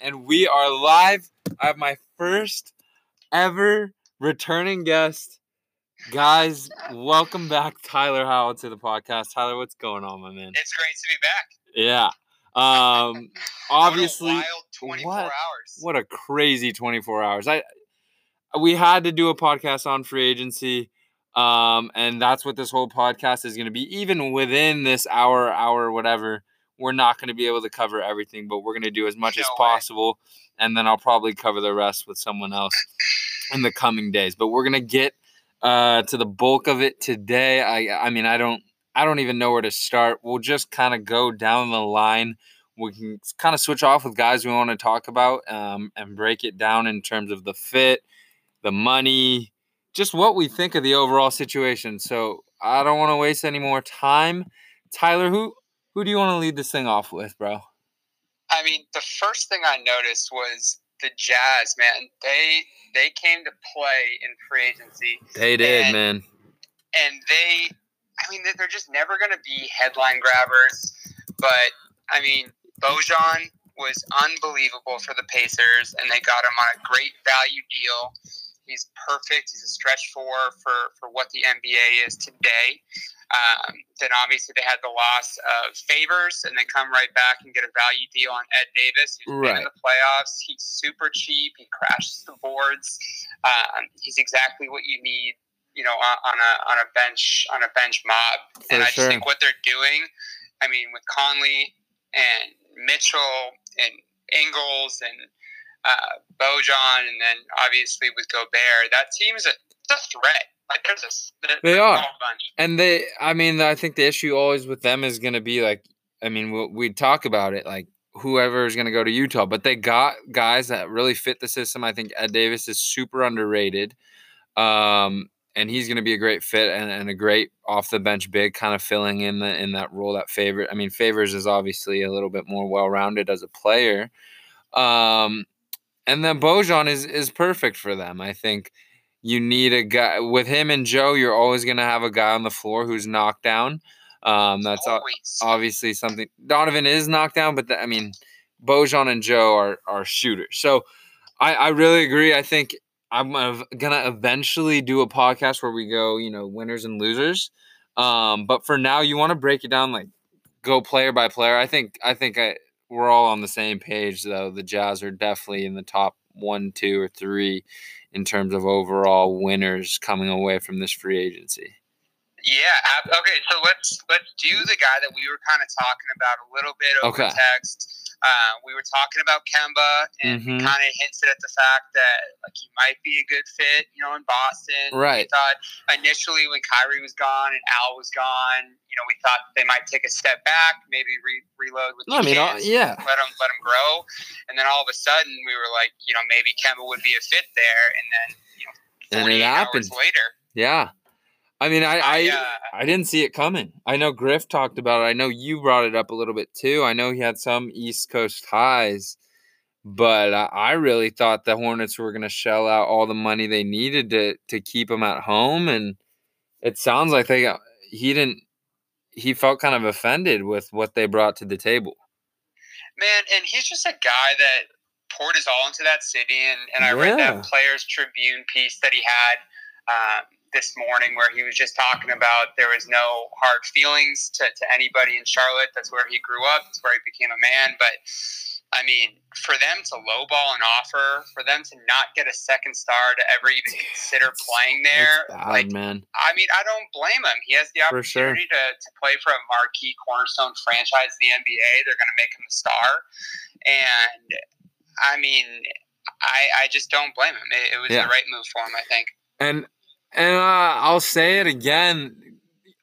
and we are live. I have my first ever returning guest. Guys, welcome back, Tyler Howell, to the podcast. Tyler, what's going on, my man? It's great to be back. Yeah. Um, obviously, what a wild 24 what- hours. what a crazy 24 hours. I we had to do a podcast on free agency. Um, and that's what this whole podcast is going to be. Even within this hour, hour, whatever, we're not going to be able to cover everything, but we're going to do as much as way. possible. And then I'll probably cover the rest with someone else in the coming days. But we're going to get uh, to the bulk of it today. I, I mean, I don't, I don't even know where to start. We'll just kind of go down the line. We can kind of switch off with guys we want to talk about um, and break it down in terms of the fit, the money, just what we think of the overall situation. So I don't want to waste any more time. Tyler, who who do you want to lead this thing off with, bro? I mean, the first thing I noticed was the Jazz, man. They they came to play in free agency, They did, And- man. and they, I mean, they're just never going to be headline grabbers. But I mean, Bojan was unbelievable for the Pacers, and they got him on a great value deal. He's perfect. He's a stretch four for, for what the NBA is today. Um, then obviously they had the loss of favors, and they come right back and get a value deal on Ed Davis, who's been Right. in the playoffs. He's super cheap. He crashes the boards. Um, he's exactly what you need, you know, on, on a on a bench on a bench mob. For and I sure. just think what they're doing, I mean, with Conley and Mitchell and Ingles and uh, Bojan, and then obviously with Gobert, that team's a, a threat. Like there's a They a are. bunch. And they, I mean, I think the issue always with them is going to be like, I mean, we we talk about it like whoever is going to go to Utah, but they got guys that really fit the system. I think Ed Davis is super underrated. Um, and he's going to be a great fit and, and a great off the bench big kind of filling in the in that role that favorite. I mean, Favors is obviously a little bit more well rounded as a player. Um, and then Bojan is is perfect for them. I think you need a guy with him and Joe. You're always going to have a guy on the floor who's knocked down. Um, that's Always. obviously something. Donovan is knocked down, but the, I mean, Bojan and Joe are are shooters. So I, I really agree. I think I'm gonna gonna eventually do a podcast where we go, you know, winners and losers. Um, but for now, you want to break it down, like go player by player. I think I think I, we're all on the same page, though. The Jazz are definitely in the top one, two, or three in terms of overall winners coming away from this free agency. Yeah. Okay. So let's let's do the guy that we were kind of talking about a little bit over Okay. text. Uh, we were talking about Kemba and Mhm. kind of hinted at the fact that like he might be a good fit, you know, in Boston. Right. We thought initially when Kyrie was gone and Al was gone, you know, we thought they might take a step back, maybe re- reload with No, I the mean, kids, yeah, let him let him grow, and then all of a sudden we were like, you know, maybe Kemba would be a fit there, and then you know, And it 48 happened. hours later, yeah. I mean, I I, I, uh, I didn't see it coming. I know Griff talked about it. I know you brought it up a little bit too. I know he had some East Coast ties, but I, I really thought the Hornets were going to shell out all the money they needed to to keep him at home, and it sounds like they got he didn't. He felt kind of offended with what they brought to the table. Man, and he's just a guy that poured his all into that city. And, and I read that Players Tribune piece that he had um, this morning where he was just talking about there was no hard feelings to, to anybody in Charlotte. That's where he grew up, that's where he became a man. But I mean, for them to lowball an offer, for them to not get a second star to ever even consider playing there, bad, like man. I mean, I don't blame him. He has the For sure. opportunity to, to play for a marquee cornerstone franchise in the NBA. They're going to make him a star. And I mean, I, I just don't blame him. It, it was Yeah. the right move for him, I think. And and uh, I'll say it again: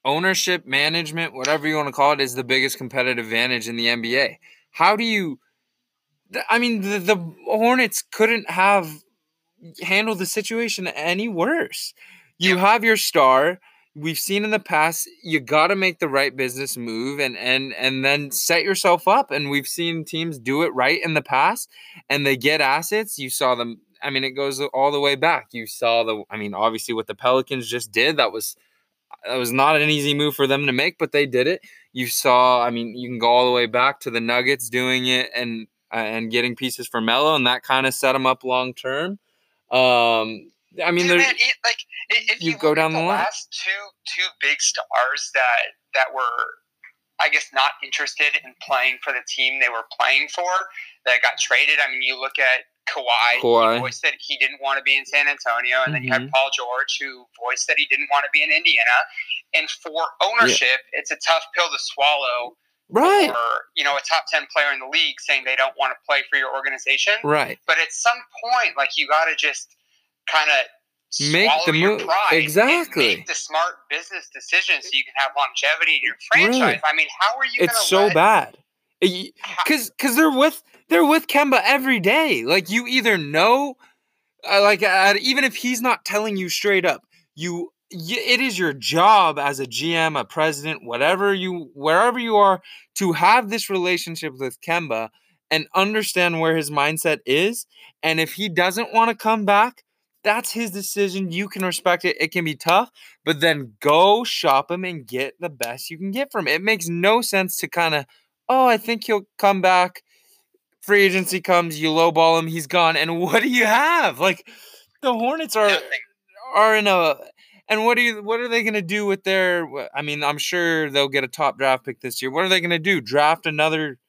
ownership, management, whatever you want to call it, is the biggest competitive advantage in the NBA. How do you? I mean, the, the Hornets couldn't have handled the situation any worse. You Yeah. have your star. We've seen in the past, you got to make the right business move and and and then set yourself up. And we've seen teams do it right in the past, and they get assets. You saw them. I mean, it goes all the way back. You saw the. I mean, obviously, what the Pelicans just did that was that was not an easy move for them to make, but they did it. You saw. I mean, you can go all the way back to the Nuggets doing it, and uh, and getting pieces for Melo, and that kind of set them up long term. Um, I mean, man, it, like if you you, go down the line. last two two big stars that that were, I guess, not interested in playing for the team they were playing for that got traded. I mean, you look at Kawhi, Kawhi. he voiced that he didn't want to be in San Antonio, and then you have Mhm. Paul George who voiced that he didn't want to be in Indiana. And for ownership, it's a tough pill to swallow. right, Or you know, a top ten player in the league saying they don't want to play for your organization. right. But at some point, like you got to just kind of Make the move- exactly. make the smart business decision so you can have longevity in your franchise. Right. I mean, how are you? It's gonna so let, bad. Cause, cause they're with they're with Kemba every day. Like you either know, uh, like uh, even if he's not telling you straight up, you it is your job as a GM, a president, whatever you wherever you are, to have this relationship with Kemba and understand where his mindset is. And if he doesn't want to come back, that's his decision. You can respect it. It can be tough, but then go shop him and get the best you can get from him. It makes no sense to kind of, oh, I think he'll come back. Free agency comes, you lowball him, he's gone, and what do you have? Like the Hornets are nothing. are in a and what are you what are they going to do with their I mean, I'm sure they'll get a top draft pick this year. What are they going to do? Draft another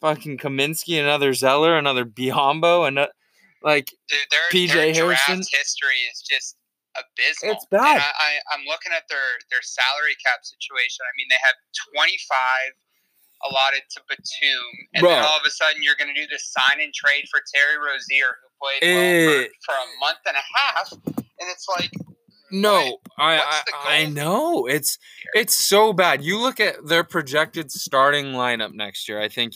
fucking Kaminsky, another Zeller, another Biyombo, and like Dude, their, PJ their Hairston. history is just abysmal. It's bad. And I, I, I'm looking at their their salary cap situation. I mean, they have 25 allotted to Batum, and Bro. then all of a sudden you're going to do this sign and trade for Terry Rozier, who played well Eh. for, for a month and a half, and it's like. No, I I, I know it's it's so bad. You look at their projected starting lineup next year. I think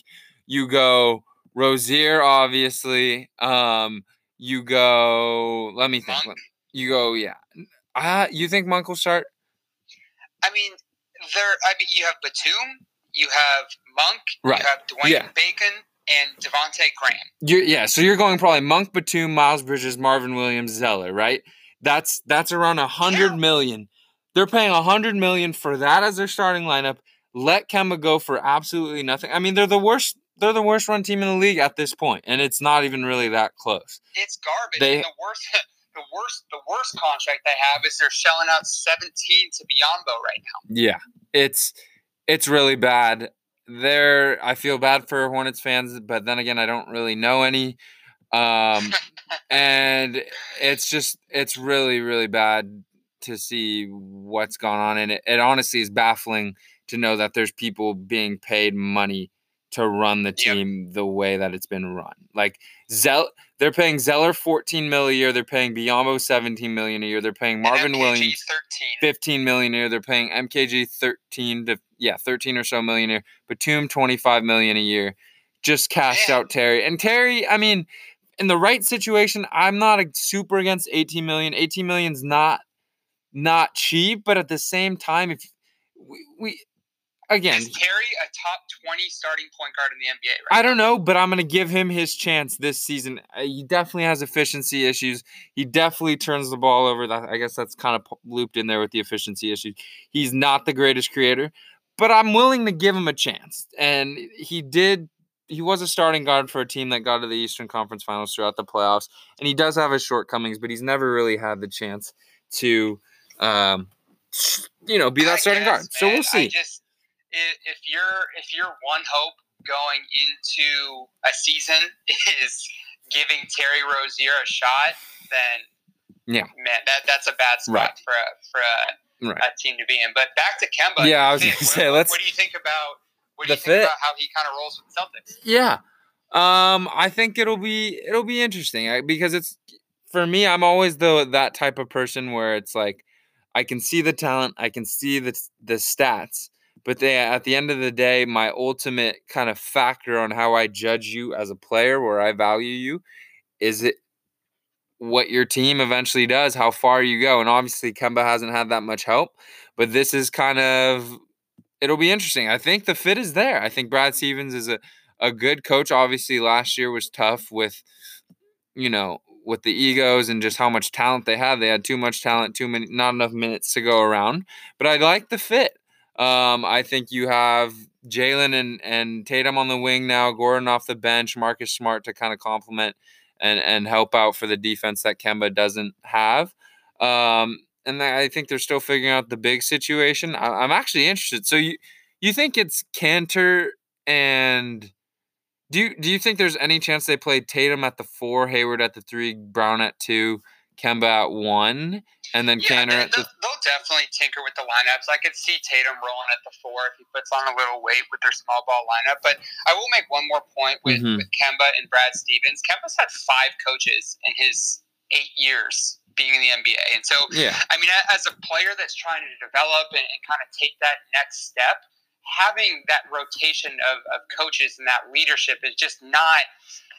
you go Rozier, obviously. Um, you go. Let me think. Monk? You go. Yeah. Uh, you think Monk will start? I mean, there. I mean, you have Batum, you have Monk, Right. you have Dwayne Yeah. Bacon, and Devonte Graham. You're, yeah, so you're going probably Monk, Batum, Miles Bridges, Marvin Williams, Zeller, right? That's that's around a hundred Yeah. million. They're paying a hundred million for that as their starting lineup. Let Kemba go for absolutely nothing. I mean, they're the worst. They're the worst run team in the league at this point, and it's not even really that close. It's garbage. They- the worst, the worst, the worst contract they have is they're shelling out seventeen to Biyombo right now. Yeah, it's it's really bad. There, I feel bad for Hornets fans, but then again, I don't really know any. Um, and it's just it's really really bad to see what's gone on, and it, it honestly is baffling to know that there's people being paid money to run the Yep. team the way that it's been run. Like Zell, they're paying Zeller 14 mil a year. They're paying Biyombo 17 million a year. They're paying Marvin Williams thirteen. 15 million a year. They're paying MKG 13 to yeah, 13 or so million a year. Batum 25 million a year. Just cashed out Terry. And Terry, I mean, in the right situation, I'm not a super against 18 million. 18 million's not not cheap, but at the same time, if we, we again, Is Terry a top twenty starting point guard in the NBA right I don't know, but I'm going to give him his chance this season. Uh, He definitely has efficiency issues. He definitely turns the ball over. That I guess that's kind of looped in there with the efficiency issues. He's not the greatest creator, but I'm willing to give him a chance. And he did. He was a starting guard for a team that got to the Eastern Conference Finals throughout the playoffs, and he does have his shortcomings, but he's never really had the chance to, um, you know, be that starting guess, guard. So we'll I see. just if your if your one hope going into a season is giving Terry Rozier a shot, then Yeah. man, that that's a bad spot Right. for a for a, Right. a team to be in. But back to Kemba. Yeah, I was Fit, gonna say, what- let's- What do you think about what do you think fit. about how he kind of rolls with the Celtics? Yeah. Um I think it'll be it'll be interesting because it's for me I'm always the that type of person where it's like I can see the talent, I can see the the stats, but they at the end of the day my ultimate kind of factor on how I judge you as a player where I value you is it what your team eventually does, how far you go. And obviously Kemba hasn't had that much help, but this is kind of it'll be interesting. I think the fit is there. I think Brad Stevens is a a good coach. Obviously, last year was tough with, you know, with the egos and just how much talent they had. They had too much talent, too many, not enough minutes to go around. But I like the fit. Um, I think you have Jalen and, and Tatum on the wing now, Gordon off the bench, Marcus Smart to kind of complement and, and help out for the defense that Kemba doesn't have. Um, and I think they're still figuring out the big situation. I, am actually interested. So you you think it's Kanter and do you do you think there's any chance they play Tatum at the four, Hayward at the three, Brown at two, Kemba at one, and then yeah, Kanter at they'll, they'll definitely tinker with the lineups. I could see Tatum rolling at the four if he puts on a little weight with their small ball lineup. But I will make one more point with, mm-hmm. with Kemba and Brad Stevens. Kemba's had five coaches in his eight years being in the NBA. And so, yeah. I mean, as a player that's trying to develop and, and kind of take that next step, having that rotation of, of coaches and that leadership is just not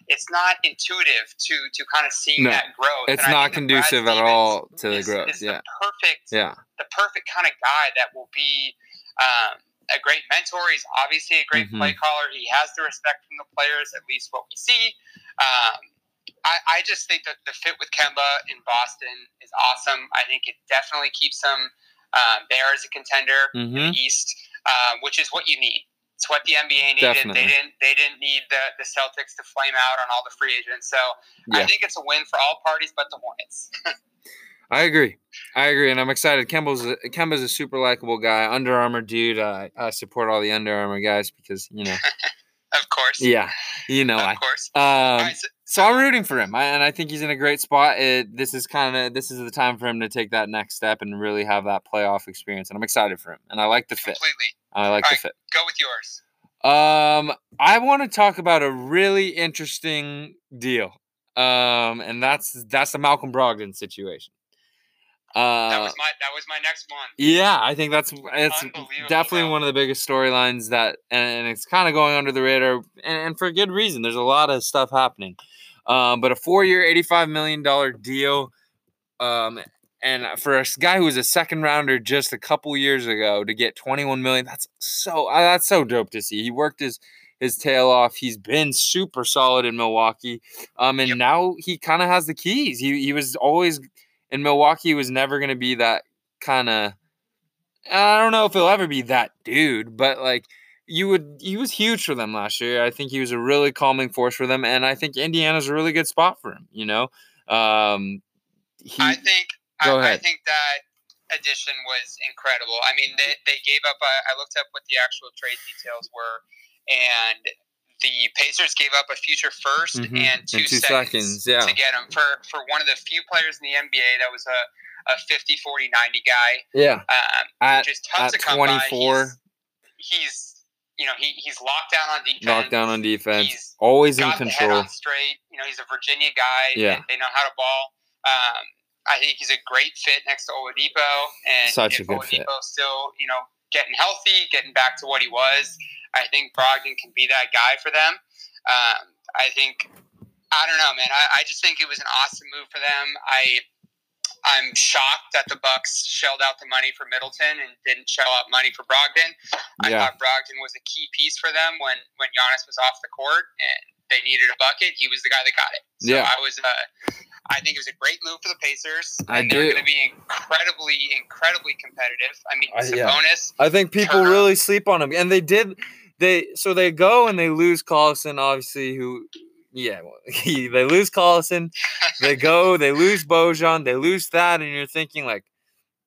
it's not intuitive to to kind of seeing no, that growth. It's not conducive at all to the growth. Is yeah, the perfect. Yeah, the perfect kind of guy that will be um, a great mentor. He's obviously a great mm-hmm. play caller. He has the respect from the players, at least what we see. Um, I, I just think that the fit with Kemba in Boston is awesome. I think it definitely keeps him um, there as a contender mm-hmm. in the mm-hmm. East, uh, which is what you need. It's what the NBA needed. Definitely. They didn't. They didn't need the, the Celtics to flame out on all the free agents. So yeah. I think it's a win for all parties, but the Hornets. I agree. I agree, and I'm excited. Kemba's a, Kemba's a super likable guy. Under Armour dude. I, I support all the Under Armour guys because you know. of course. Yeah, you know. Of I, course. Um, right, so, so, I'm rooting for him, I, and I think he's in a great spot. It, this is kind of this is the time for him to take that next step and really have that playoff experience, and I'm excited for him. And I like the fit. Completely. I like All the right, fit. Go with yours. Um, I want to talk about a really interesting deal. Um, and that's that's the Malcolm Brogdon situation. Uh, that was my that was my next one. Yeah, I think that's it's definitely one of the biggest storylines that, and it's kind of going under the radar, and, and, for good reason. There's a lot of stuff happening, um, but a four-year, eighty-five million dollar deal, um, and for a guy who was a second rounder just a couple years ago to get 21 million, that's so uh, that's so dope to see. He worked his his tail off. He's been super solid in Milwaukee. Um, and yep. now he kind of has the keys. He he was always in Milwaukee. He was never going to be that kind of. I don't know if he'll ever be that dude, but like you would, he was huge for them last year. I think he was a really calming force for them, and I think Indiana's a really good spot for him. You know, um, he, I think Go I, ahead. I think that addition was incredible. I mean, they, they gave up. A, I looked up what the actual trade details were, and the Pacers gave up a future 1st mm-hmm. and two, two seconds, seconds yeah. to get him for for one of the few players in the NBA that was a a 50 40 90 guy. Yeah. Um, at, just tough at to come 24. By. He's, he's, you know, he, he's locked down on defense. Locked down on defense. He's always in control. straight. You know, he's a Virginia guy. Yeah. They, they know how to ball. Um, I think he's a great fit next to Oladipo, and Such a good Oladipo's still, you know, getting healthy, getting back to what he was, I think Brogdon can be that guy for them. Um, I think, I don't know, man. I, I just think it was an awesome move for them. I I'm shocked that the Bucks shelled out the money for Middleton and didn't shell out money for Brogdon. I yeah. thought Brogdon was a key piece for them when when Giannis was off the court and they needed a bucket. He was the guy that got it. So yeah. I was uh, I think it was a great move for the Pacers. I and do. They're going to be incredibly, incredibly competitive. I mean, it's a bonus. I think people Turner. really sleep on him, and they did. They so they go and they lose Collison, obviously. Who, yeah, he, they lose Collison. they go, they lose Bojan, they lose that, and you're thinking like,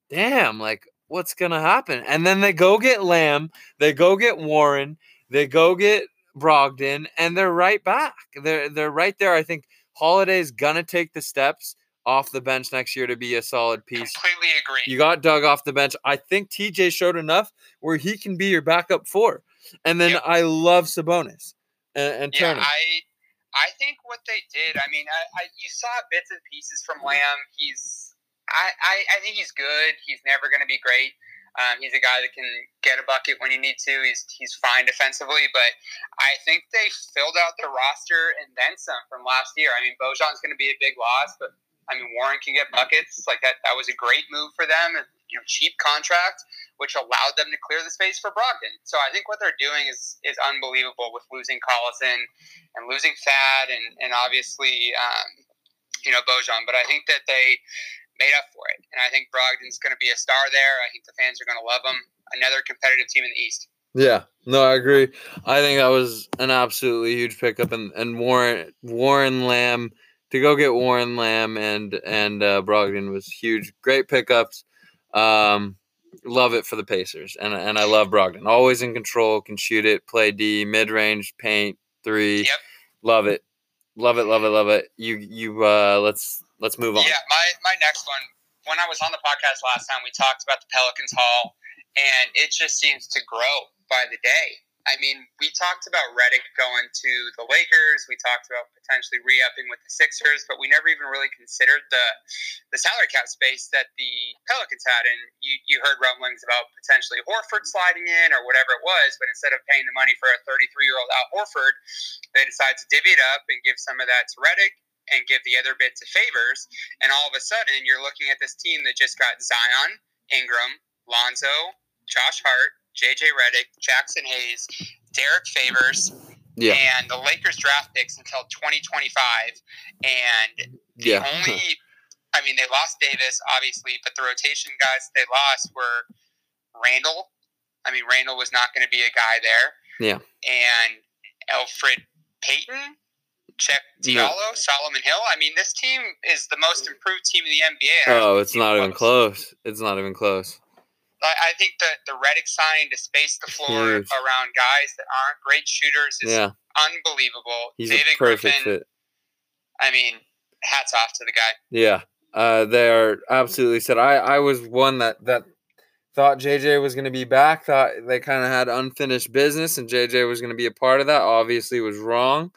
damn, like what's gonna happen? And then they go get Lamb, they go get Warren, they go get Brogdon, and they're right back. They're they're right there. I think Holiday's gonna take the steps off the bench next year to be a solid piece. Completely agree. You got Doug off the bench. I think TJ showed enough where he can be your backup four. And then yep. I love Sabonis and, and yeah, Turner. I I think what they did. I mean, I, I, you saw bits and pieces from Lamb. He's I, I, I think he's good. He's never going to be great. Um, he's a guy that can get a bucket when you need to. He's he's fine defensively, but I think they filled out the roster and then some from last year. I mean, Bojan's going to be a big loss, but I mean Warren can get buckets. Like that, that was a great move for them. You know, cheap contract, which allowed them to clear the space for Brogdon. So I think what they're doing is is unbelievable with losing Collison and losing Thad and and obviously um, you know Bojan. But I think that they made up for it. And I think Brogdon's going to be a star there. I think the fans are going to love him. another competitive team in the East. Yeah, no, I agree. I think that was an absolutely huge pickup, and and Warren Warren Lamb to go get Warren Lamb and and uh, Brogdon was huge. Great pickups. Um, love it for the Pacers, and and I love Brogdon. Always in control, can shoot it, play D, mid range, paint, three. Yep. Love it, love it, love it, love it. You you uh, let's let's move on. Yeah, my my next one. When I was on the podcast last time, we talked about the Pelicans haul, and it just seems to grow by the day. I mean, we talked about Redick going to the Lakers. We talked about potentially re-upping with the Sixers, but we never even really considered the the salary cap space that the Pelicans had. And you, you heard rumblings about potentially Horford sliding in or whatever it was, but instead of paying the money for a 33 year old Al Horford, they decided to divvy it up and give some of that to Redick and give the other bit to Favors. And all of a sudden, you're looking at this team that just got Zion, Ingram, Lonzo, Josh Hart, JJ Redick, Jaxson Hayes, Derrick Favors, Yeah. and the Lakers draft picks until 2025. And the Yeah. only, I mean, they lost Davis, obviously, but the rotation guys they lost were Randle. I mean, Randle was not going to be a guy there. Yeah. And Elfrid Payton, Cheick No. Diallo, Solomon Hill. I mean, this team is the most improved team in the NBA. Oh, it's not even close. It's not even close. I think that the Redick signing to space the floor Huge. around guys that aren't great shooters is Yeah, unbelievable. he's David a perfect Griffin, fit. I mean, hats off to the guy. Yeah, uh, they are absolutely said. I I was one that that thought JJ was going to be back. Thought they kind of had unfinished business, and JJ was going to be a part of that. Obviously, was wrong.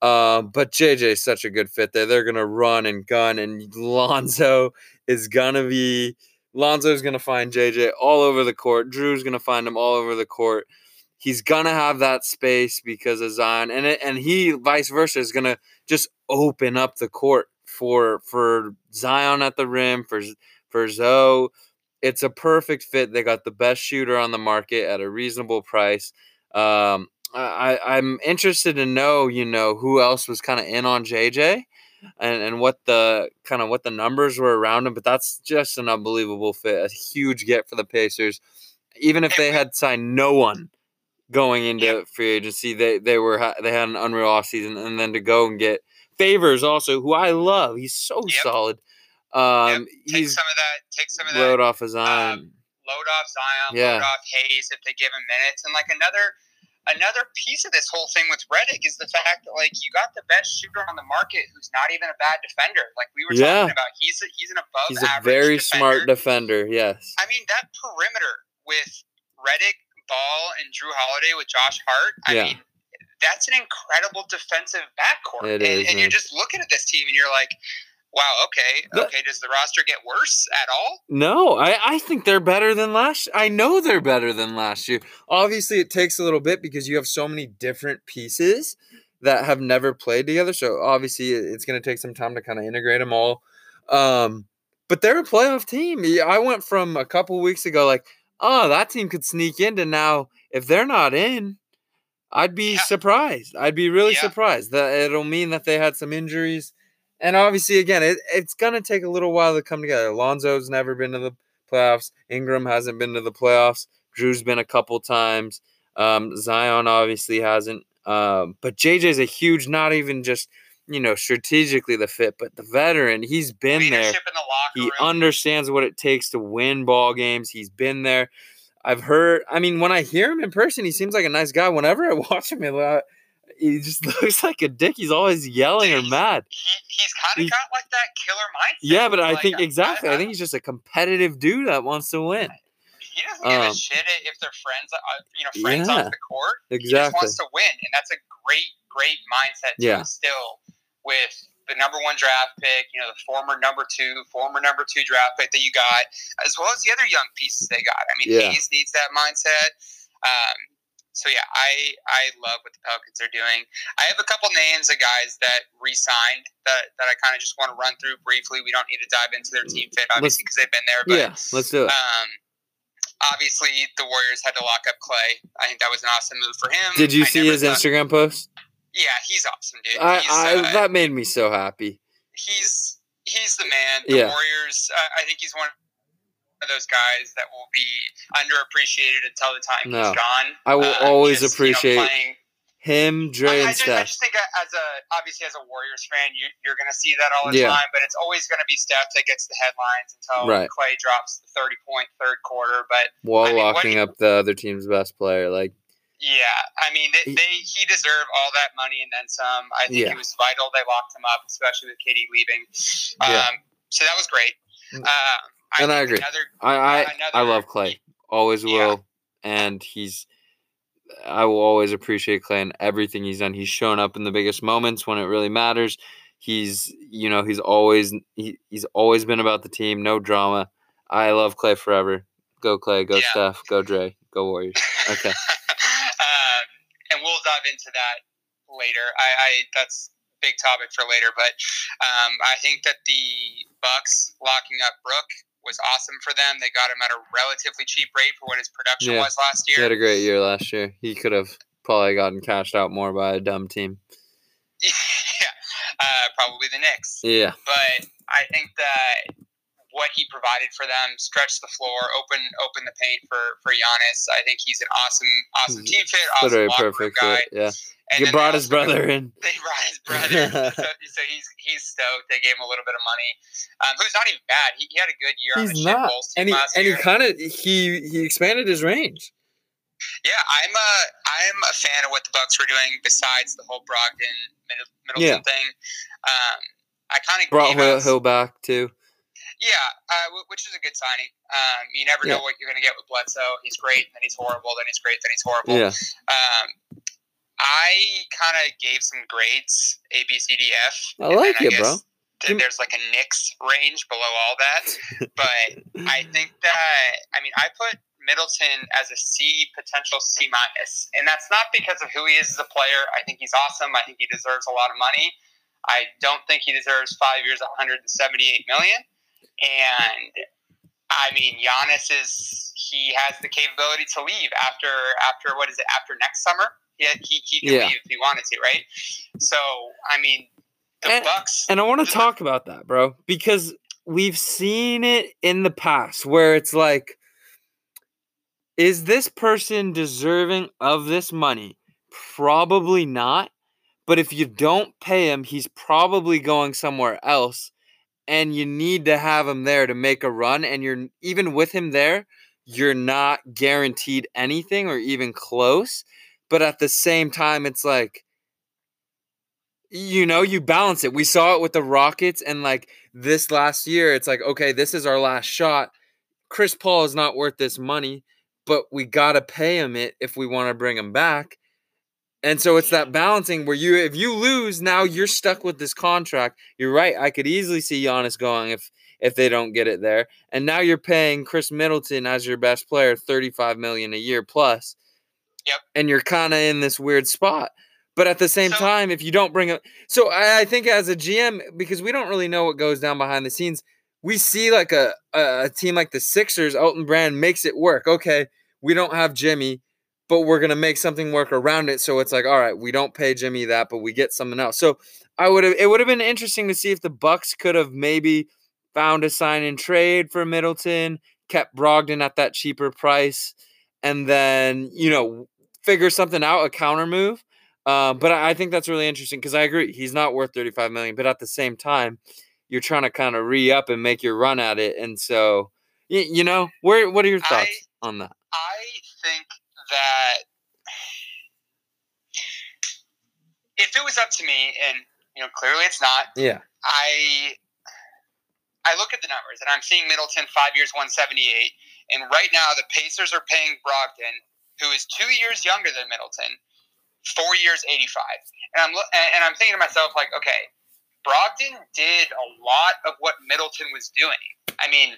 Uh, but JJ is such a good fit there. They're going to run and gun, and Lonzo is going to be. Lonzo's going to find JJ all over the court. Jrue's going to find him all over the court. He's going to have that space because of Zion, and it, and he vice versa is going to just open up the court for for Zion at the rim for for Zoe. It's a perfect fit. They got the best shooter on the market at a reasonable price. Um, I I'm interested to know you know who else was kind of in on JJ. And, and what the kind of what the numbers were around him, but that's just an unbelievable fit, a huge get for the Pacers. Even if they had signed no one going into Yep. free agency, they they were they had an unreal offseason, and then to go and get Favors also, who I love. He's so Yep. solid. Um, Take he's some of that. Take some of that. load off his Zion. load off Zion, Yeah. load off Hayes if they give him minutes. And like another another piece of this whole thing with Redick is the fact that like you got the best shooter on the market who's not even a bad defender. Like we were Yeah. talking about, he's a, he's an above he's a very defender. smart defender. Yes. I mean that perimeter with Redick, Ball, and Jrue Holiday with Josh Hart. I Yeah. mean. That's an incredible defensive backcourt, It and, is, and you're just looking at this team, and you're like, "Wow, okay, The- okay." Does the roster get worse at all? No, I, I think they're better than last. I know they're better than last year. Obviously, it takes a little bit because you have so many different pieces that have never played together. So obviously, it's going to take some time to kind of integrate them all. Um, but they're a playoff team. I went from a couple weeks ago like, oh, that team could sneak into now. If they're not in, I'd be Yeah. surprised. I'd be really Yeah. surprised. That it'll mean that they had some injuries. And obviously, again, it, it's gonna take a little while to come together. Alonzo's never been to the playoffs. Ingram hasn't been to the playoffs. Jrue's been a couple times. Um, Zion obviously hasn't. Um, but JJ's a huge, not even just you know strategically the fit, but the veteran. He's been there. Leadership in the locker He room. understands what it takes to win ball games. He's been there. I've heard. I mean, when I hear him in person, he seems like a nice guy. Whenever I watch him, he just looks like a dick. He's always yelling or mad. he, he's kind of got like that killer mindset. Yeah, but I Like, think exactly. I, think I- he's just a competitive dude that wants to win. he doesn't give um, a shit if they're friends. Uh, you know, friends Yeah, off the court. Exactly. He just wants to win, and that's a great, great mindset to Yeah. instill with the number one draft pick. You know, the former number two, former number two draft pick that you got, as well as the other young pieces they got. I mean, Yeah. Hayes needs that mindset. Um, so yeah, I I love what the Pelicans are doing. I have a couple names of guys that re-signed that that I kind of just want to run through briefly. We don't need to dive into their team fit, obviously, because they've been there. But Yeah, let's do it. um, obviously, the Warriors had to lock up Clay. I think that was an awesome move for him. Did you I see his thought- Instagram post? Yeah, he's awesome, dude. I, I uh, that made me so happy. he's he's the man. The Yeah. Warriors. Uh, I think he's one. Of those guys that will be underappreciated until the time No. he's gone. I will Uh, always just, you know, appreciate playing- him, Dray, I, I and just, I just think as a obviously as a Warriors fan, you, you're going to see that all the Yeah. time. But it's always going to be Steph that gets the headlines until Right. Clay drops the 30 point third quarter. But While I mean, locking you- up the other team's best player, like yeah, I mean they, He- they he deserved all that money and then some. I think Yeah. it was vital they locked him up, especially with KD leaving. Um, Yeah. So that was great. Mm. Uh, And I agree. Another, I I, Uh, I love Clay, always Yeah. will, and he's. I will always appreciate Clay and everything he's done. He's shown up in the biggest moments when it really matters. He's you know he's always he, he's always been about the team, no drama. I love Clay forever. Go Clay, go Yeah. Steph, go Dray, go Warriors. Okay. um, and we'll dive into that later. I, I that's a big topic for later, but um, I think that the Bucks locking up Brook was awesome for them. They got him at a relatively cheap rate for what his production Yeah. was last year. He had a great year last year. He could have probably gotten cashed out more by a dumb team. yeah, uh, probably the Knicks. Yeah. But I think that what he provided for them, stretched the floor, open open the paint for for Giannis. I think he's an awesome awesome team fit, awesome Literally locker room perfect. guy. fit, Yeah. And You brought his brother in. They brought his brother, so, so he's he's stoked. They gave him a little bit of money. Um, who's not even bad. He, he had a good year on the He's not, and he and he kind of he he expanded his range. yeah, I'm a I'm a fan of what the Bucks were doing besides the whole Brogdon Middle- Middleton thing. Um, I kind of Brought Hill, Hill back too. Yeah, uh, which is a good signing. Um, you never know what you're going to get with Bledsoe. He's great, then he's horrible, then he's great, then he's horrible. Yeah. Um, I kind of gave some grades A, B, C, D, F. I like it, bro. th- There's like a Knicks range below all that, but I think that I mean I put Middleton as a C, potential C minus, and that's not because of who he is as a player. I think he's awesome. I think he deserves a lot of money. I don't think he deserves five years, 178 million. And I mean, Giannis is he has the capability to leave after after what is it after next summer? Yeah, he, he can Yeah. leave if he wanted to, right? So I mean, the And- Bucks. And I want to talk about that, bro, because we've seen it in the past where it's like, is this person deserving of this money? Probably not. But if you don't pay him, he's probably going somewhere else. And you need to have him there to make a run. And you're even with him there, you're not guaranteed anything or even close. But at the same time, it's like, you know, you balance it. We saw it with the Rockets, and like this last year, it's like, okay, this is our last shot. Chris Paul is not worth this money, but we gotta pay him it if we want to bring him back. And so it's that balancing where you, if you lose, now you're stuck with this contract. You're right. I could easily see Giannis going if if they don't get it there, and now you're paying Khris Middleton as your best player thirty five million a year plus. Yep. And you're kind of in this weird spot. But at the same So- time, if you don't bring it, so I, I think as a GM, because we don't really know what goes down behind the scenes, we see like a, a, a team like the Sixers, Elton Brand makes it work. Okay, we don't have Jimmy, but we're gonna make something work around it. So it's like, all right, we don't pay Jimmy that, but we get something else. So I would have it would have been interesting to see if the Bucks could have maybe found a sign and trade for Middleton, kept Brogdon at that cheaper price, and then you know figure something out, a counter move. Uh, but I I think that's really interesting because I agree he's not worth 35 million, but at the same time, you're trying to kind of re up and make your run at it, and so y- you know, where what are your thoughts on that? That if it was up to me, and you know, clearly it's not, Yeah, I I look at the numbers and I'm seeing Middleton five years, one seventy eight, and right now the Pacers are paying Brogdon, who is two years younger than Middleton, four years eighty five, and I'm and I'm thinking to myself like, okay, Brogdon did a lot of what Middleton was doing. I mean.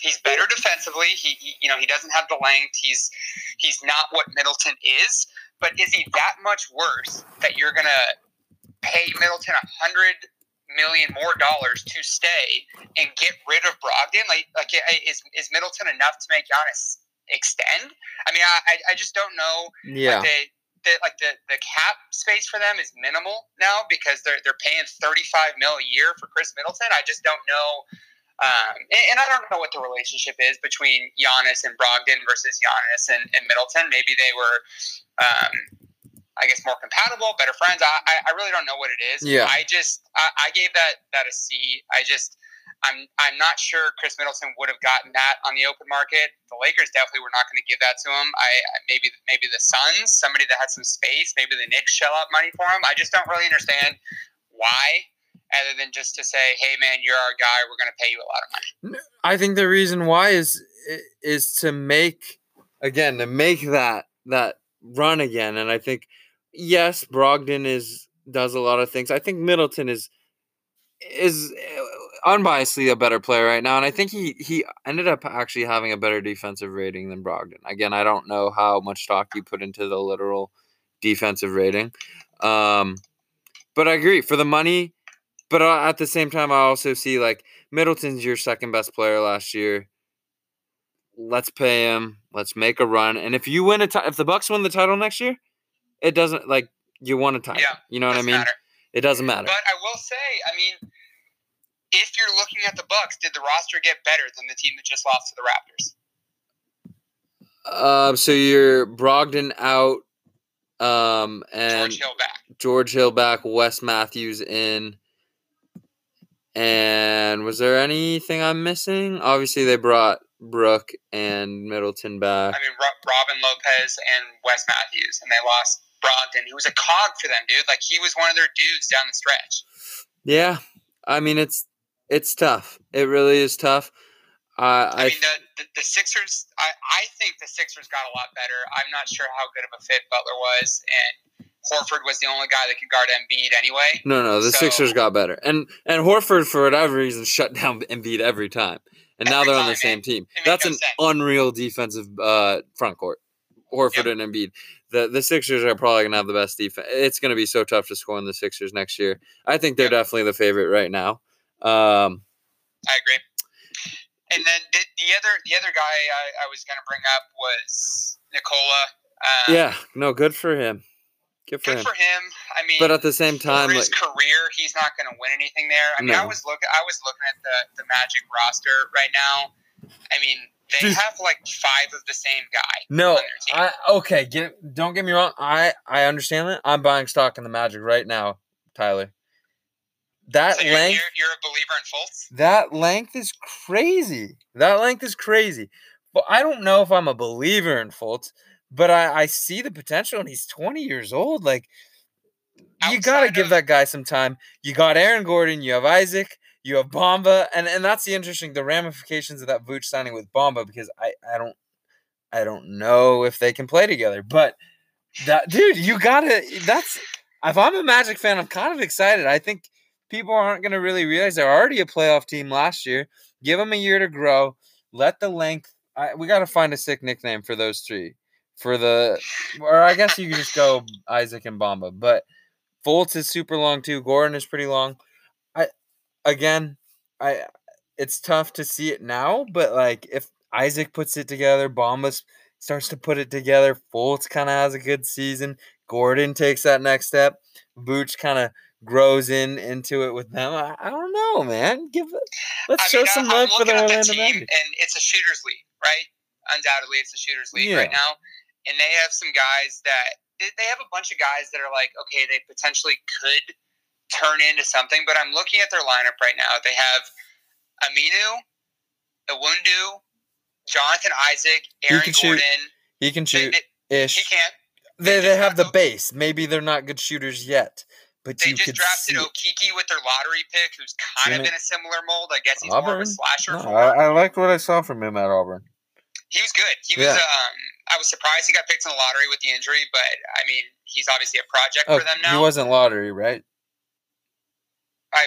He's better defensively. He, he, you know, he doesn't have the length. He's, he's not what Middleton is. But is he that much worse that you're gonna pay Middleton a hundred million more dollars to stay and get rid of Brogdon? Like, like is is Middleton enough to make Giannis extend? I mean, I, I- just don't know. yeah, Like, they, they, like the, the cap space for them is minimal now because they're they're paying thirty five mil a year for Khris Middleton. I just don't know. Um, and, and, I don't know what the relationship is between Giannis and Brogdon versus Giannis and, and Middleton. Maybe they were, um, I guess, more compatible, better friends. I, I really don't know what it is. Yeah. I just I, I gave that that a C. I just I'm I'm not sure Khris Middleton would have gotten that on the open market. The Lakers definitely were not going to give that to him. I maybe maybe the Suns, somebody that had some space, maybe the Knicks shell out money for him. I just don't really understand why other than just to say, "Hey, man, you're our guy. We're going to pay you a lot of money." I think the reason why is is to make again to make that that run again, and I think yes, Brogdon is does a lot of things. I think Middleton is is uh, unbiasedly a better player right now, and I think he he ended up actually having a better defensive rating than Brogdon. Again, I don't know how much stock you put into the literal defensive rating, um, but I agree for the money but uh, at the same time, I also see like Middleton's your second best player last year. Let's pay him. Let's make a run. And if you win a, t- if the Bucks win the title next year, it doesn't like you won a title. Yeah, you know what I mean. Matter. It doesn't matter. But I will say, I mean, if you're looking at the Bucks, did the roster get better than the team that just lost to the Raptors? Um, uh, so you're Brogdon out, um, and George Hill back. George Hill back. Wes Matthews in. And was there anything I'm missing? Obviously, they brought Brook and Middleton back. I mean, Robin Lopez and Wes Matthews, and they lost Brogdon. He was a cog for them, dude. Like he was one of their dudes down the stretch. Yeah, I mean it's it's tough. It really is tough. Uh, I, I mean the, the, the Sixers. I I think the Sixers got a lot better. I'm not sure how good of a fit Butler was, and Horford was the only guy that could guard Embiid anyway. No, no, the so, Sixers got better, and and Horford for whatever reason shut down Embiid every time, and now they're time, on the same team. That's no an sense. unreal defensive uh, front court. Horford yep. and Embiid. The the Sixers are probably gonna have the best defense. It's gonna be so tough to score in the Sixers next year. I think they're yep. definitely the favorite right now. Um, I agree. And then the, the other the other guy I, I was gonna bring up was Nikola. Um, yeah, no, good for him. Good for, Good him. for him. I mean, but at the same time, for his like, career, he's not going to win anything there. I mean, no. I was looking, I was looking at the the Magic roster right now. I mean, they Dude. have like five of the same guy. No, I okay. Get don't get me wrong. I I understand that. I'm buying stock in the Magic right now, Tyler. That so you're, length. You're, you're, a believer in Fultz. That length is crazy. That length is crazy. But I don't know if I'm a believer in Fultz but I, I see the potential, and he's 20 years old. Like, Outside you got to give that guy some time. You got Aaron Gordon, you have Isaac, you have Bamba, and and that's the interesting the ramifications of that Vooch signing with Bamba because I I don't I don't know if they can play together, but that dude, you gotta. That's if I'm a Magic fan, I'm kind of excited. I think people aren't gonna really realize they're already a playoff team last year. Give them a year to grow. Let the length. I, we got to find a sick nickname for those three for the, or I guess you could just go Isaac and Bamba. But Fultz is super long too. Gordon is pretty long. I again, I it's tough to see it now, but like if Isaac puts it together, Bamba starts to put it together. Fultz kind of has a good season. Gordon takes that next step. Vooch kind of grows in into it with them. I, I don't know, man. Give it. Let's I show mean, some love for the Orlando the team, And it's a shooters league, right? Undoubtedly, it's a shooters league yeah. right now and they have some guys that they have a bunch of guys that are like, okay, they potentially could turn into something. But I'm looking at their lineup right now. They have Aminu, Iwundu, Jonathan Isaac, Aaron he Gordon. Shoot. He can shoot they, ish. He can't. They, they, they have the base. Maybe they're not good shooters yet. But they you just drafted see Okeke with their lottery pick, who's kind of in a similar mold. I guess he's Auburn? more of a slasher. No, I, I liked what I saw from him at Auburn. He was good. He was. Yeah. Um, I was surprised he got picked in the lottery with the injury, but I mean, he's obviously a project oh, for them now. He wasn't lottery, right? I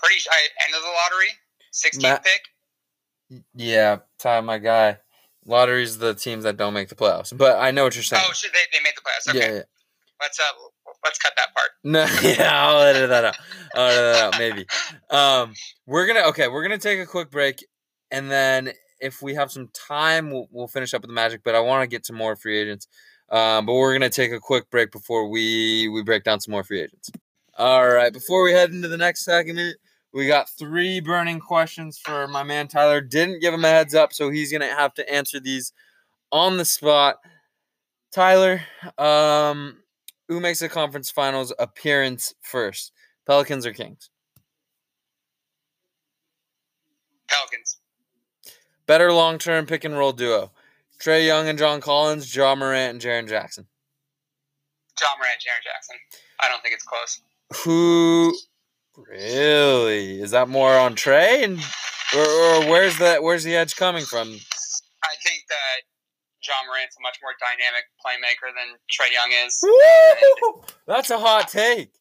pretty sure end of the lottery, 16th Matt, pick. Yeah, Ty, my guy. Lottery's the teams that don't make the playoffs, but I know what you're saying. Oh, should they, they made the playoffs? Okay. Yeah, yeah. Let's uh, let's cut that part. No, yeah, I'll edit that out. I'll edit that out, maybe. Um, we're gonna okay, we're gonna take a quick break, and then if we have some time, we'll, we'll finish up with the Magic. But I want to get to more free agents. Um, but we're gonna take a quick break before we we break down some more free agents. All right, before we head into the next segment, We got three burning questions for my man Tyler. Didn't give him a heads up, so he's gonna have to answer these on the spot. Tyler, um, who makes the conference finals appearance first? Pelicans or Kings? Pelicans. Better long term pick and roll duo. Trae Young and John Collins, Ja Morant and Jaren Jackson. Ja Morant, Jaren Jackson. I don't think it's close. Who really is that more on Trae and or, or where's that where's the edge coming from? I think that Ja Morant's a much more dynamic playmaker than Trae Young is. Woo! That's a hot take.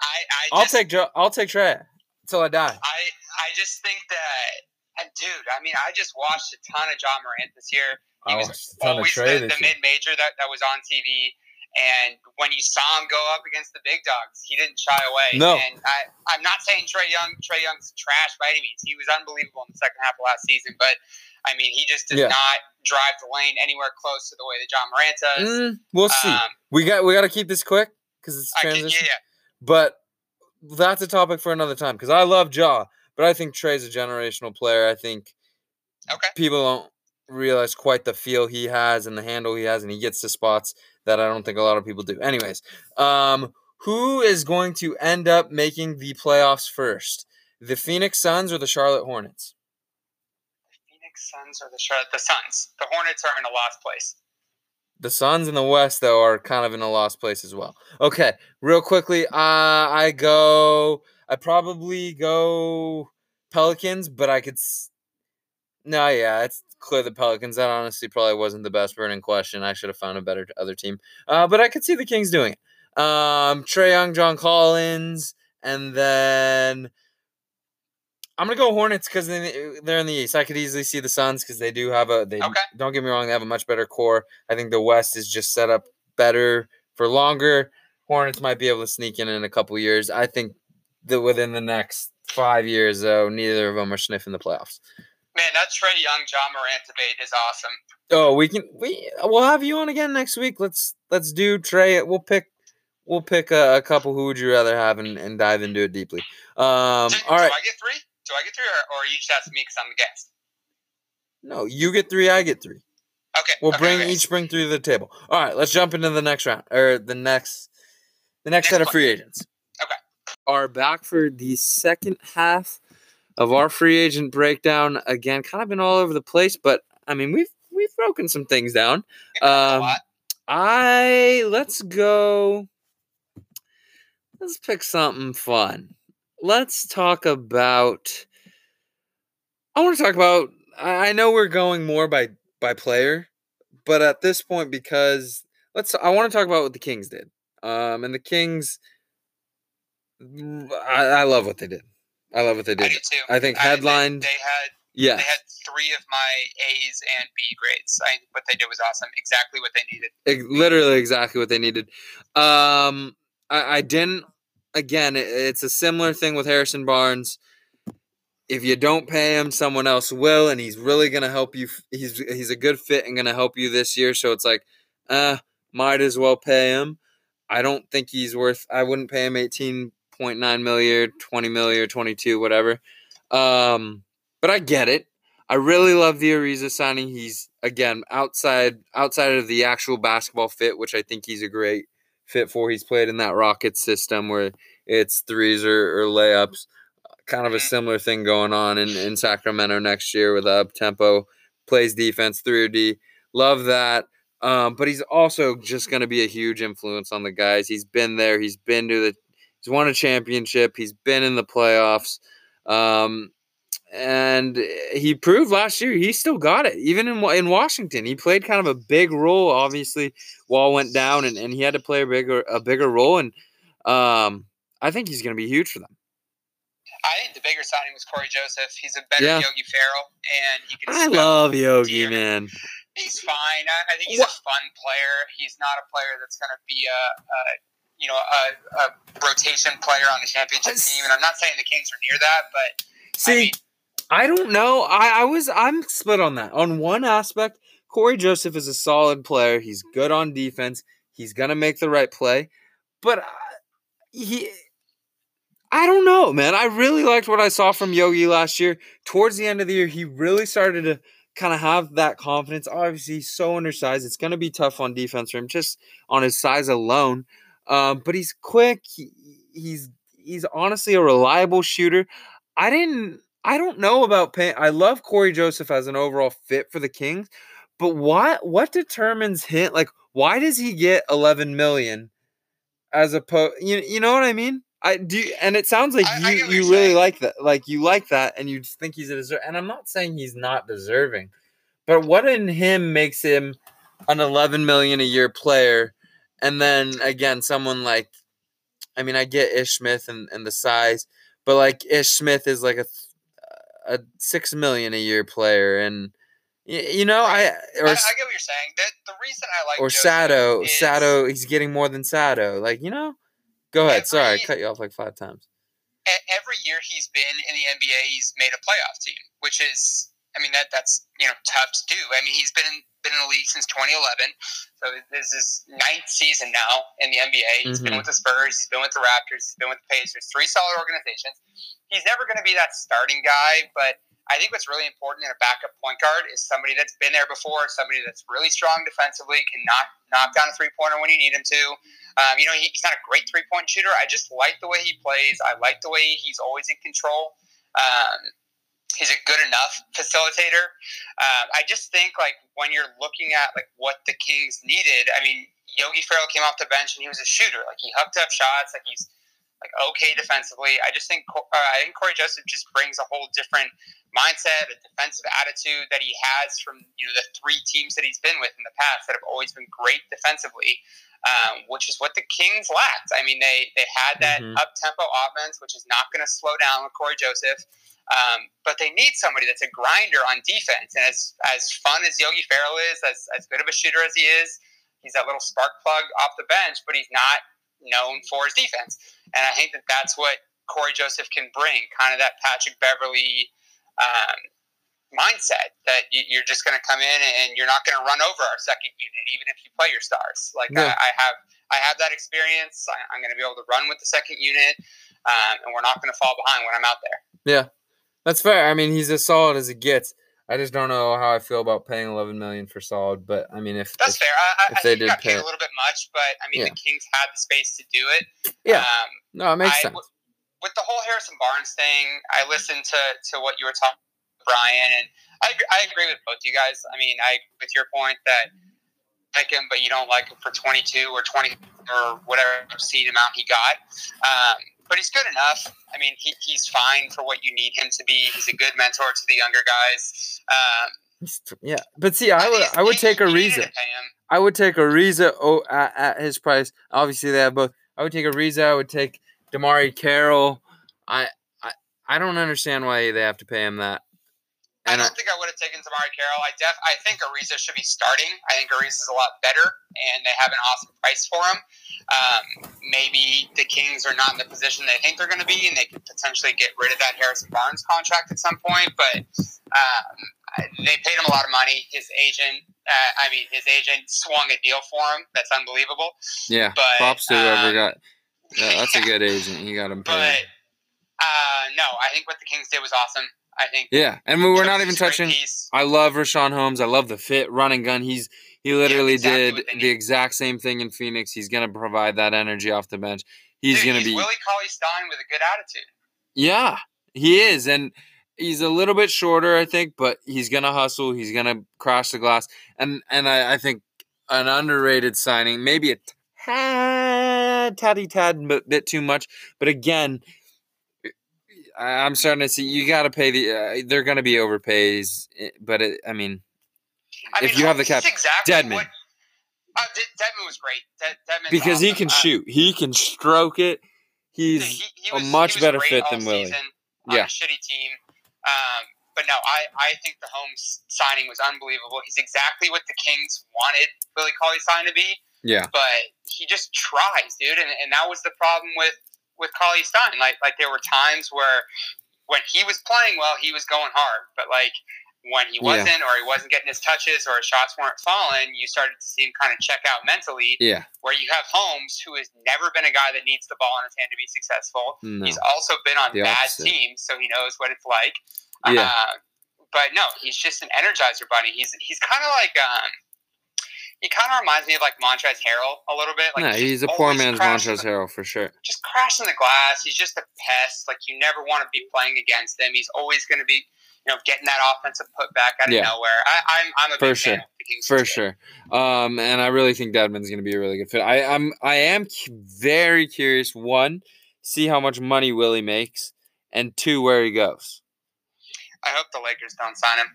I, I I'll take Jo- I'll take Trae until I die. I I just think that, and dude, I mean, I just watched a ton of Ja Morant this year. He I was ton of always the, the mid major that, that was on TV. And when you saw him go up against the big dogs, he didn't shy away. No. And I, I'm not saying Trae Young Trae Young's trash by any means. He was unbelievable in the second half of last season, but I mean, he just did Yeah. not drive the lane anywhere close to the way that Ja Morant does. Mm, we'll see. Um, we got we got to keep this quick because it's I can, yeah, transition. yeah. But that's a topic for another time because I love Ja, but I think Trae's a generational player. I think Okay. people don't realize quite the feel he has and the handle he has, and he gets to spots that I don't think a lot of people do. Anyways, um, who is going to end up making the playoffs first? The Phoenix Suns or the Charlotte Hornets? The Phoenix Suns or the Charlotte the Suns. The Hornets are in a lost place. The Suns in the West, though, are kind of in a lost place as well. Okay, real quickly, uh, I go. I probably go Pelicans, but I could. S- no, yeah, it's clear the Pelicans. That honestly probably wasn't the best burning question. I should have found a better other team. Uh, but I could see the Kings doing it. Um, Trae Young, John Collins, and then I'm gonna go Hornets because they're in the East. I could easily see the Suns because they do have a. They Okay. don't get me wrong, they have a much better core. I think the West is just set up better for longer. Hornets might be able to sneak in in a couple years. I think that within the next five years, though, neither of them are sniffing the playoffs. Man, that Trae Young Ja Morant debate is awesome. Oh, we can we we'll have you on again next week. Let's let's do Trae. We'll pick we'll pick a, a couple. Who would you rather have and, and dive into it deeply. Um, do, all right. do I get three? Do I get three, or, or you just ask me because I'm the guest? No, you get three. I get three. Okay. We'll okay, bring okay. each bring three to the table. All right, let's jump into the next round or the next the next Next set of free agents. Are back for the second half of our free agent breakdown again. Kind of been all over the place, but I mean we've we've broken some things down. Um. I let's go. Let's pick something fun. Let's talk about. I want to talk about. I I know we're going more by by player, but at this point, because let's. I want to talk about what the Kings did. Um, and the Kings. I, I love what they did. I love what they did. I did. do too. I think I- they- They, had Yeah, they had three of my A's and B grades. I what they did was awesome. Exactly what they needed. Ex- literally exactly what they needed. Um, I, I didn't. Again, it, it's a similar thing with Harrison Barnes. If you don't pay him, someone else will, and he's really gonna help you. He's he's a good fit and gonna help you this year. So it's like, uh, might as well pay him. I don't think he's worth. I wouldn't pay him eighteen point nine million, twenty million, twenty two, whatever. Um, but I get it. I really love the Ariza signing. He's again outside outside of the actual basketball fit, which I think he's a great fit for. He's played in that Rocket system where it's threes or, or layups. Kind of a similar thing going on in, in Sacramento next year with up tempo, plays defense through D. Love that. Um, but he's also just going to be a huge influence on the guys. He's been there. He's been to the. He's won a championship. He's been in the playoffs. Um, and he proved last year he still got it even in in Washington he played kind of a big role obviously Wall went down and, and he had to play a bigger a bigger role and um I think he's going to be huge for them I think the bigger signing was Cory Joseph. He's a better Yeah. Yogi Ferrell, and he can. I love Yogi dear. man He's fine. I, I think he's Wha- a fun player. He's not a player that's going to be a, a you know a, a rotation player on the championship I team. And I'm not saying the Kings are near that, but see I mean, I don't know I I was I'm split on that on one aspect Corey Joseph is a solid player he's good on defense he's to make the right play but uh, he I don't know, man. I really liked what I saw from Yogi last year. Towards the end of the year, he really started to kind of have that confidence. Obviously, he's so undersized. It's going to be tough on defense for him just on his size alone. Um, but he's quick. He, he's he's honestly a reliable shooter. I didn't. I don't know about paying. I love Cory Joseph as an overall fit for the Kings, but what what determines him? Like, why does he get eleven million as opposed? You you know what I mean? I do, and it sounds like I- I you get you really saying. like that. Like you like that, and you think he's a deserve. And I'm not saying he's not deserving, but what in him makes him an 11 million a year player? And then again, someone like, I mean, I get Ish Smith and, and the size, but like Ish Smith is like a a six million a year player, and y- you know, I or I, I get what you're saying. The, the reason I like or Joseph Sado, is- Sado, he's getting more than Sado. Like you know, go ahead. Sorry, I cut you off like five times. every year he's been in the NBA, he's made a playoff team, which is, I mean, that that's you know tough to do. I mean, he's been in, been in the league since 2011, so this is his ninth season now in the NBA. He's been Mhm. with the Spurs, he's been with the Raptors, he's been with the Pacers, three solid organizations. He's never going to be that starting guy, but I think what's really important in a backup point guard is somebody that's been there before, somebody that's really strong defensively, can knock knock down a three pointer when you need him to. Um, you know, he, he's not a great three point shooter. I just like the way he plays. I like the way he's always in control. Um, he's a good enough facilitator. Um, I just think like when you're looking at like what the Kings needed, I mean, Yogi Ferrell came off the bench and he was a shooter. Like he hooked up shots. Like he's like okay defensively. I just think uh, I think Cory Joseph just brings a whole different mindset, a defensive attitude that he has from you know the three teams that he's been with in the past that have always been great defensively, um, which is what the Kings lacked. I mean, they they had that Mhm. up tempo offense, which is not going to slow down with Cory Joseph. Um, but they need somebody that's a grinder on defense. And as as fun as Yogi Ferrell is, as, as good of a shooter as he is, he's that little spark plug off the bench, but he's not known for his defense. And I think that that's what Cory Joseph can bring, kind of that Patrick Beverley um, mindset that you, you're just going to come in and you're not going to run over our second unit, even if you play your stars. Like Yeah. I, I have, I have that experience. I, I'm going to be able to run with the second unit, um, and we're not going to fall behind when I'm out there. That's fair. I mean, he's as solid as it gets. I just don't know how I feel about paying 11 million for solid, but I mean, if, That's if- fair. I, if I they think did he got paid pay- a little bit much, but I mean, Yeah. the Kings had the space to do it. Yeah. Um, no, it makes I- sense. w- with the whole Harrison Barnes thing, I listened to, to what you were talking, Brian, and I, agree- I agree with both you guys. I mean, I with your point that like him, but you don't like him for 22 or 20 or whatever seed amount he got. Um, but he's good enough. I mean, he, he's fine for what you need him to be. He's a good mentor to the younger guys. Um, Yeah, but see, I would I would take Ariza. to pay him. I would take Ariza oh, at, at his price. Obviously, they have both. I would take Ariza. I would take DeMarre Carroll. I I I don't understand why they have to pay him that. I And I, don't think I would have taken DeMarre Carroll. I def I think Ariza should be starting. I think Ariza is a lot better, and they have an awesome price for him. Um, maybe the Kings are not in the position they think they're going to be, and they could potentially get rid of that Harrison Barnes contract at some point. But um, they paid him a lot of money. His agent, uh, I mean, his agent swung a deal for him. That's unbelievable. yeah, but, props to whoever um, got. Yeah, that's a good agent. He got him But paid. uh, no, I think what the Kings did was awesome. I think Yeah, and we- we're not even is a great touching. piece. I love Richaun Holmes. I love the fit, running gun. He's he literally exactly did the exact same thing in Phoenix. He's gonna provide that energy off the bench. He's Dude, gonna be Willie Cauley Stein with a good attitude. Yeah, he is, and he's a little bit shorter, I think, but he's gonna hustle. He's gonna crash the glass, and and I, I think an underrated signing, maybe a tad, tatty tad bit, too much, but again, I'm starting to see you got to pay the. Uh, they're gonna be overpays, but it, I mean, I If mean, you have the cap- exactly Dedmon. What, uh, De- Dedmon was great. De- Dedmon's because he can Uh, shoot, he can stroke it. He's he- he a was- he much better fit than Willie. Yeah. a shitty team. Um, but no, I, I think the Holmes signing was unbelievable. He's exactly what the Kings wanted Willie Cauley Stein to be. yeah, but he just tries, dude. And, and that was the problem with with Cauley Stein. Like like there were times where when he was playing well, he was going hard, but like when he wasn't, or he wasn't getting his touches, or his shots weren't falling, you started to see him kind of check out mentally. Yeah. Where you have Holmes, who has never been a guy that needs the ball in his hand to be successful. No. He's also been on The bad opposite. teams, so he knows what it's like. Yeah. Uh, but no, he's just an energizer bunny. He's he's kind of like um, he kind of reminds me of like Montrezl Harrell a little bit. Like no, just he's a poor man's Montrezl Harrell for sure. Just crashing the glass. He's just a pest. Like you never want to be playing against him. He's always going to be, you know, getting that offensive putback out of Yeah. nowhere. I, I'm I'm a For big sure. fan of the For sure. Um, and I really think Dedmon's going to be a really good fit. I, I'm I am very curious. One, see how much money Willie makes, and two, where he goes. I hope the Lakers don't sign him.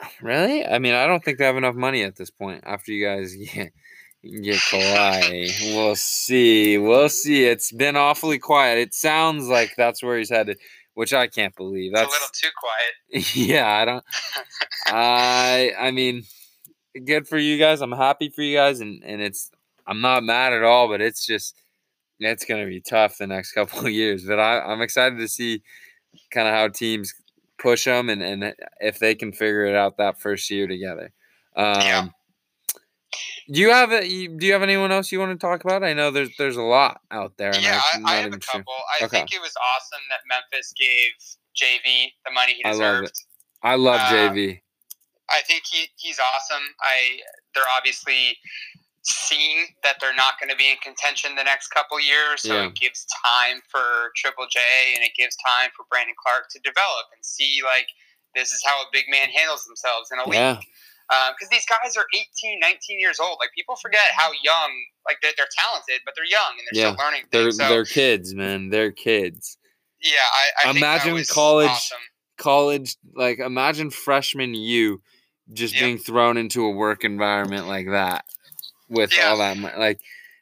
Really? I mean, I don't think they have enough money at this point. After you guys get get Kawhi, we'll see. We'll see. It's been awfully quiet. It sounds like that's where he's headed, which I can't believe. It's That's a little too quiet. yeah. I don't. I I mean, good for you guys. I'm happy for you guys, and and it's I'm not mad at all, but it's just it's gonna be tough the next couple of years. But I I'm excited to see kind of how teams push them and and if they can figure it out that first year together. Um, Yeah. Do you have a, do you have anyone else you want to talk about? I know there's there's a lot out there. yeah, I, I have a even sure. couple. I Okay. think it was awesome that Memphis gave JV the money he I love deserved. it. I love Uh, JV. I think he, he's awesome. I they're obviously seeing that they're not going to be in contention the next couple years, so Yeah. it gives time for Triple J and it gives time for Brandon Clarke to develop and see like this is how a big man handles themselves in a Yeah. Um, league. Because these guys are 18, 19 years old. Like people forget how young, like they're, they're talented, but they're young and they're Yeah. still learning They're. So they're kids, man. They're kids. yeah, I, I Imagine was college Awesome. college like imagine freshman you just Yep. being thrown into a work environment like that with Yeah. all that like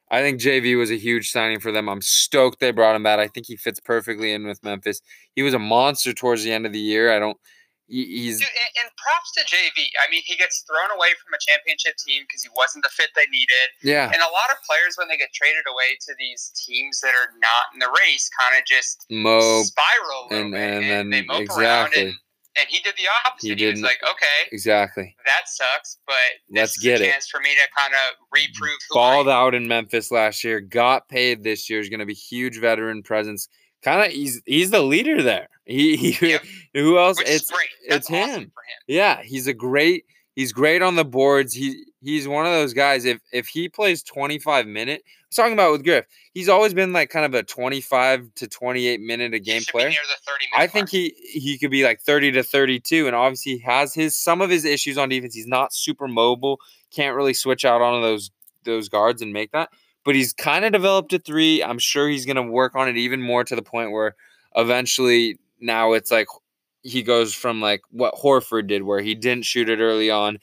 I think JV was a huge signing for them. I'm stoked they brought him back. I think he fits perfectly in with Memphis. He was a monster towards the end of the year. I don't he's Dude, and, and props to JV. I mean, he gets thrown away from a championship team because he wasn't the fit they needed. yeah. And a lot of players, when they get traded away to these teams that are not in the race, kind of just Mo spiral and- and and, then- they mope around. exactly. And, and he did the opposite. He He, was like, okay, exactly. that sucks, but this Let's is get a it. chance for me to kind of reprove who Balled out in Memphis last year, got paid this year. Is going to be huge veteran presence. Kind of, he's he's the leader there. He, he Yep. who else? Which it's is great. That's it's him. awesome him. Yeah, he's a great. He's great on the boards. He he's one of those guys. If if he plays 25 minute, I was talking about with Griff. He's always been like kind of a 25 to 28 minute a game player. Be near the 30 minute I think mark. he he could be like 30 to 32 and obviously he has his some of his issues on defense. He's not super mobile, can't really switch out on those those guards and make that. But he's kind of developed a 3. I'm sure he's going to work on it even more to the point where eventually now it's like he goes from like what Horford did where he didn't shoot it early on,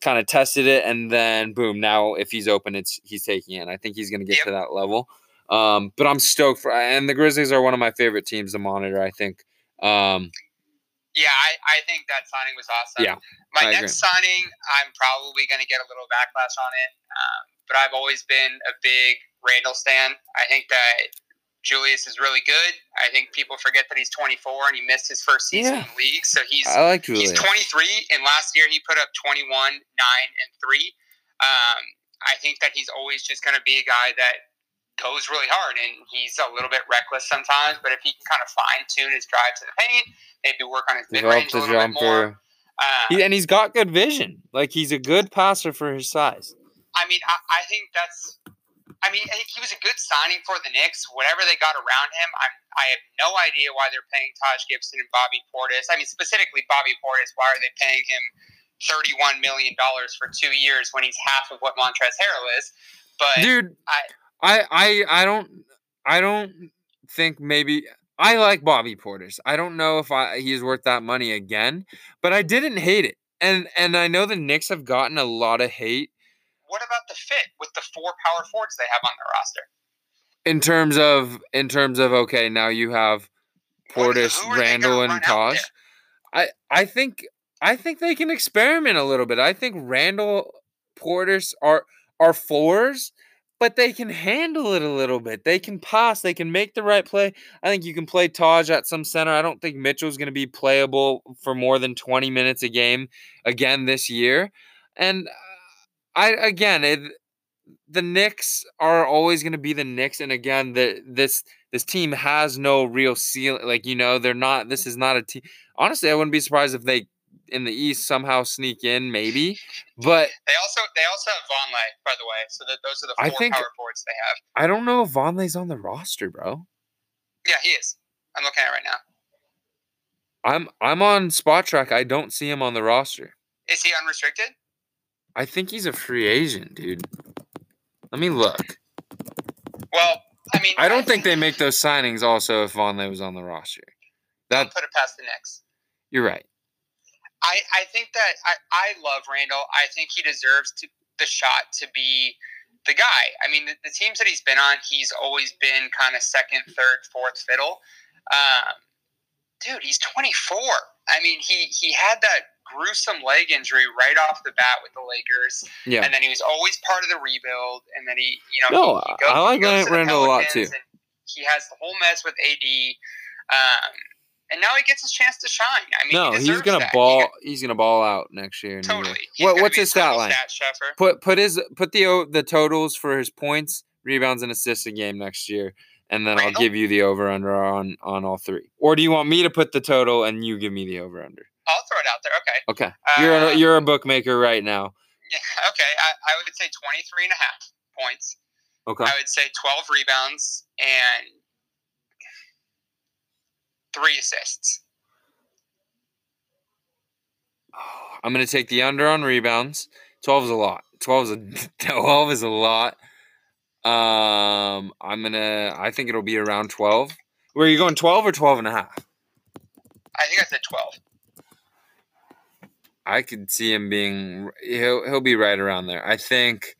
kind of tested it and then boom, now if he's open it's he's taking it. And I think he's going to get Yep. to that level. Um, but I'm stoked for and the Grizzlies are one of my favorite teams to monitor, I think. Um, Yeah, I, I think that signing was awesome. Yeah, My I next signing, I'm probably going to get a little backlash on it, um, but I've always been a big Randle stan. I think that Julius is really good. I think people forget that he's 24 and he missed his first season Yeah. in the league, so he's I like he's 23, and last year he put up 21, 9, and 3. Um, I think that he's always just going to be a guy that goes really hard, and he's a little bit reckless sometimes, but if he can kind of fine tune his drive to the paint, maybe work on his mid range a little bit more. jumper. Uh, He, and he's got good vision. Like he's a good passer for his size. I mean, I, I think that's. I mean, he was a good signing for the Knicks. Whatever they got around him, I'm, I have no idea why they're paying Taj Gibson and Bobby Portis. I mean, specifically Bobby Portis. Why are they paying him thirty-one million dollars for two years when he's half of what Montrezl Harrell is? But Dude, I- I, I I don't I don't think maybe I like Bobby Portis. I don't know if I he's worth that money again, but I didn't hate it. And and I know the Knicks have gotten a lot of hate what about the fit with the four power forwards they have on their roster? in terms of in terms of okay, now you have Portis, they Randle, and Taj. I I think I think they can experiment a little bit. I think Randle Portis are are fours, but they can handle it a little bit. They can pass. They can make the right play. I think you can play Taj at some center. I don't think Mitchell's going to be playable for more than 20 minutes a game again this year. And I again, it, the Knicks are always going to be the Knicks. And again, the this this team has no real ceiling. Like you know, they're not. This is not a team. Honestly, I wouldn't be surprised if they in the East somehow sneak in, maybe. But they also they also have Vonleh, by the way. So that those are the four I think, power forwards they have. I don't know if Vonleh's on the roster, bro. Yeah, he is. I'm looking at it right now. I'm I'm on Spotrac. I don't see him on the roster. Is he unrestricted? I think he's a free agent, dude. Let me look. Well, I mean, I don't think they make those signings also if Vonleh was on the roster. That That put it past the Knicks. you're right. I, I think that I, I love Randle. I think he deserves to the shot to be the guy. I mean, the, the teams that he's been on, he's always been kind of second, third, fourth fiddle. Um, dude, he's 24. I mean, he he had that gruesome leg injury right off the bat with the Lakers, Yeah. and then he was always part of the rebuild. And then he, you know, No, he, he goes, I like he to Randle a lot, too. He has the whole mess with AD. Um, and now he gets his chance to shine. I mean, no, he he's gonna that. He ball. got- he's gonna ball out next year. in New York. Totally. What what's his stat line? Stat. Put put his put the the totals for his points, rebounds, and assists a game next year, and then I'll give you the over under on on all three. Or do you want me to put the total and you give me the over under? I'll throw it out there. Okay. Okay, you're a, Uh, you're a bookmaker right now. Yeah, okay. I, I would say 23 and a half points. Okay, I would say 12 rebounds and three assists. I'm gonna take the under on rebounds. Twelve is a lot. Twelve is a twelve is a lot. Um, I'm gonna. I think it'll be around twelve. Were you going twelve or 12 and a half? I think I said 12. I could see him being. He'll he'll be right around there. I think.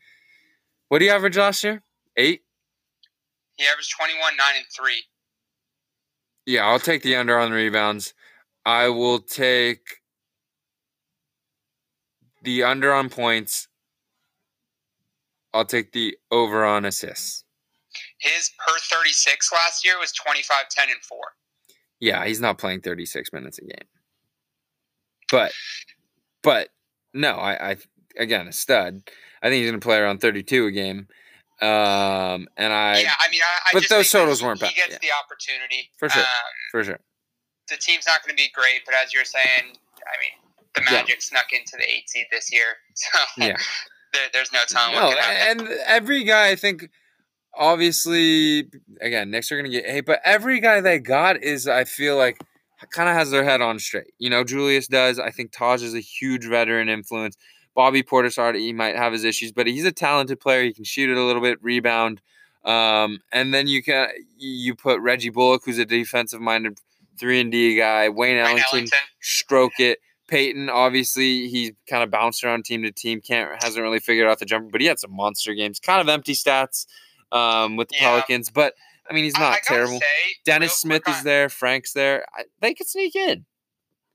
What do you average last year? Eight. He averaged 21, 9, and 3. Yeah, I'll take the under on the rebounds. I will take the under on points. I'll take the over on assists. His per 36 last year was 25, 10, and 4. Yeah, he's not playing 36 minutes a game. But but no, I, I again a stud. I think he's gonna play around 32 a game. Um and I yeah, I mean, I, I but those think totals weren't bad. He gets yeah. the opportunity. For sure. Um, for sure. the team's not going to be great, but as you're saying, I mean, the Yeah. Magic snuck into the eight seed this year, so Yeah. there, there's no telling No, what can happen. and every guy I think obviously again, Knicks are gonna get hate, but every guy they got is I feel like kind of has their head on straight. You know, Julius does. I think Taj is a huge veteran influence. Bobby Portis already he might have his issues, but he's a talented player. He can shoot it a little bit, rebound. Um, and then you can you put Reggie Bullock, who's a defensive minded three and D guy. Wayne Wayne Ellington, Ellington, stroke it. Payton, obviously, he's kind of bounced around team to team. Can't hasn't really figured out the jumper, but he had some monster games. Kind of empty stats um, with the Yeah. Pelicans, but I mean, he's not I gotta terrible. say, Dennis real Smith is on- there. Frank's there. I, they could sneak in.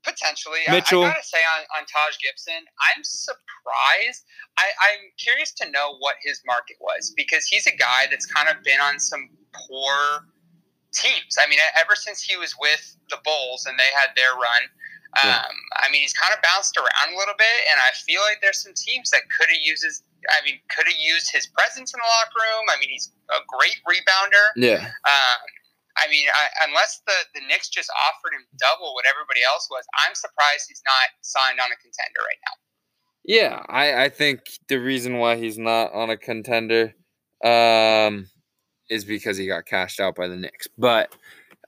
Potentially. Mitchell. I, I gotta say on, on Taj Gibson, I'm surprised. I, I'm curious to know what his market was because he's a guy that's kind of been on some poor teams. I mean, ever since he was with the Bulls and they had their run, um, Yeah. I mean, he's kind of bounced around a little bit, and I feel like there's some teams that could have used his. I mean, could have used his presence in the locker room. I mean, he's a great rebounder. Yeah. Um, I mean, I, unless the, the Knicks just offered him double what everybody else was, I'm surprised he's not signed on a contender right now. Yeah, I, I think the reason why he's not on a contender um, is because he got cashed out by the Knicks. But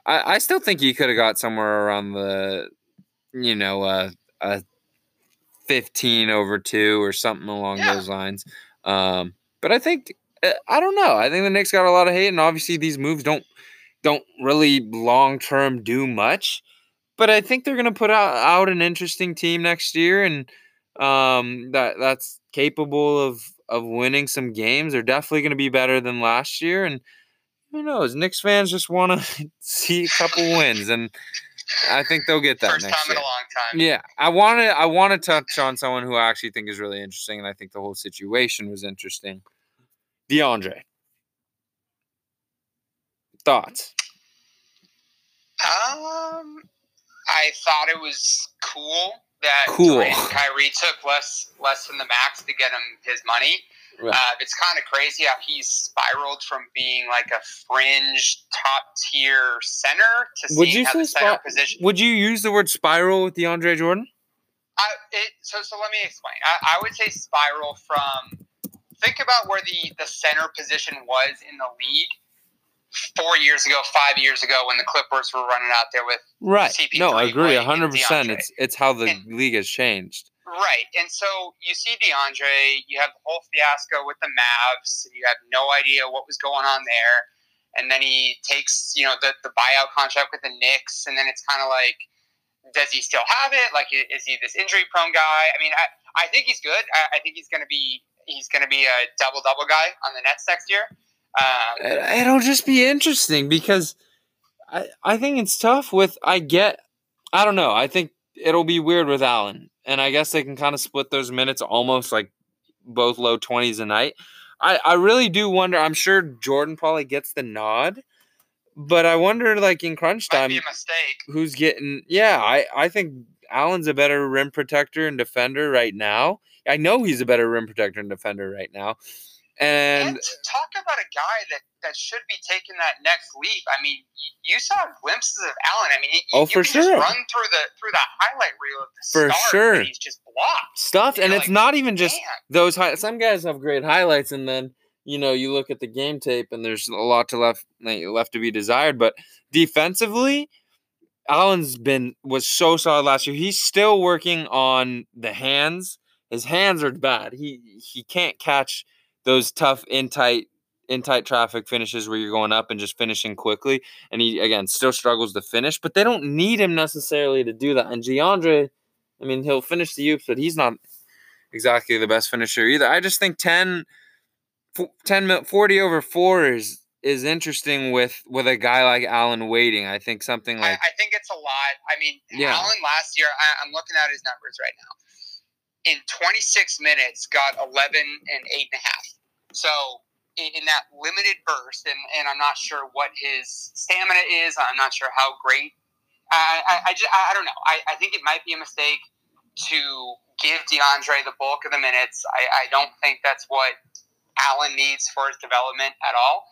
I, I still think he could have got somewhere around the, you know, uh, a 15 over two or something along Yeah. those lines. Um, but I think uh, I don't know. I think the Knicks got a lot of hate, and obviously these moves don't don't really long term do much. But I think they're going to put out, out an interesting team next year, and um, that that's capable of of winning some games. They're definitely going to be better than last year, and who knows? Knicks fans just want to see a couple wins, and I think they'll get that. First time year. in a long time. Yeah, I want to. I want to touch on someone who I actually think is really interesting, and I think the whole situation was interesting. DeAndre, thoughts? Um, I thought it was cool that cool. Kyrie took less less than the max to get him his money. Right. Uh, it's kind of crazy how he's spiraled from being like a fringe top tier center to Would seeing you how say the center spi- position. Would you use the word spiral with DeAndre Jordan? I, it, so so let me explain. I, I would say spiral from think about where the the center position was in the league four years ago, five years ago when the Clippers were running out there with Right. CP3 No, I agree. hundred percent. It's it's how the And- league has changed. Right. And so you see DeAndre, you have the whole fiasco with the Mavs, and you have no idea what was going on there. And then he takes, you know, the, the buyout contract with the Knicks, and then it's kind of like, does he still have it? Like, is he this injury prone guy? I mean, I, I think he's good. I, I think he's going to be he's going to be a double double guy on the Nets next year. Um, It- It'll just be interesting because I I think it's tough with I get I don't know. I think it'll be weird with Allen. And I guess they can kind of split those minutes almost like both low 20s a night. I, I really do wonder. I'm sure Jordan probably gets the nod, but I wonder, like in crunch time, be a mistake. who's getting. Yeah, I, I think Allen's a better rim protector and defender right now. I know he's a better rim protector and defender right now. And And talk about a guy that, that should be taking that next leap. I mean, you, you saw glimpses of Allen. I mean, you, Oh, you for sure. run through the through that highlight reel of the For sure. and he's just blocked. stuff, and it's like, not even just Man, those high, some guys have great highlights and then you know you look at the game tape and there's a lot to left left to be desired but defensively allen's been was so solid last year he's still working on the hands his hands are bad he he can't catch those tough in tight in tight traffic finishes where you're going up and just finishing quickly and he again still struggles to finish but they don't need him necessarily to do that and DeAndre I mean he'll finish the oops but he's not exactly the best finisher either. I just think 10, 10 40 over 4 is is interesting with with a guy like Allen waiting. I think something I, like I think it's a lot. I mean, Yeah. Allen last year, I, I'm looking at his numbers right now. In 26 minutes, got 11 and eight and a half. So in, that limited burst, and, and I'm not sure what his stamina is. I'm not sure how great. I I, I, just, I, I don't know. I, I think it might be a mistake to give DeAndre the bulk of the minutes. I, I don't think that's what Allen needs for his development at all.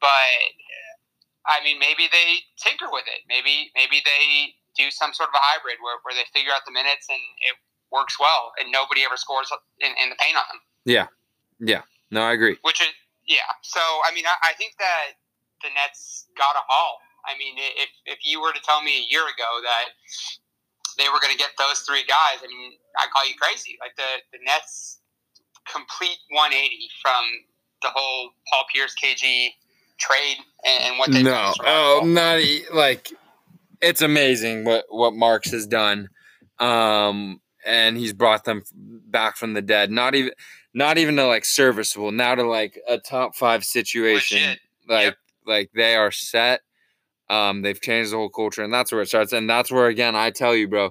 But I mean, maybe they tinker with it. Maybe maybe they do some sort of a hybrid where, where they figure out the minutes and it works well, and nobody ever scores in, in the paint on them. Yeah, yeah. No, I agree. Which is yeah. So I mean, I, I think that the Nets got a haul. I mean, if if you were to tell me a year ago that they were going to get those three guys, I mean, I'd call you crazy. Like the the Nets complete 180 from the whole Paul Pierce KG trade and, and what they've. No. Oh, not like it's amazing what what Marks has done. Um and he's brought them back from the dead. Not even not even to like serviceable, now to like a top 5 situation. Legit. Like Yep. like they are set. Um they've changed the whole culture and that's where it starts and that's where again I tell you bro,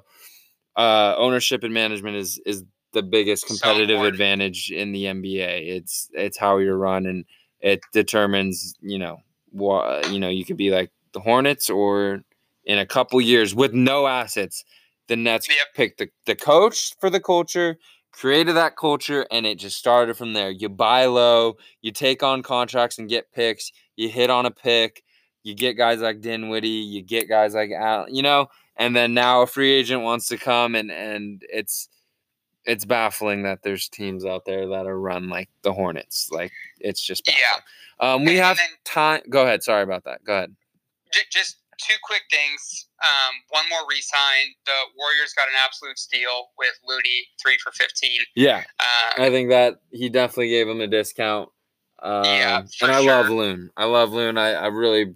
uh ownership and management is is the biggest competitive important. advantage in the NBA. It's it's how you're run and it determines, you know, what you know, you could be like the Hornets or in a couple years with no assets, the Nets Yep. picked the, the coach for the culture, created that culture, and it just started from there. You buy low, you take on contracts and get picks, you hit on a pick, you get guys like Dinwiddie, you get guys like Al, you know, and then now a free agent wants to come and and it's it's baffling that there's teams out there that are run like the Hornets. Like it's just Yeah. Um, we And- have then- time. Go ahead. Sorry about that. Go ahead. Just two quick things. Um, one more resign. The Warriors got an absolute steal with Looney, three for 15. Yeah, Um, I think that he definitely gave him a discount. Um, Yeah, and I love. Loon. I love Loon. I, I really,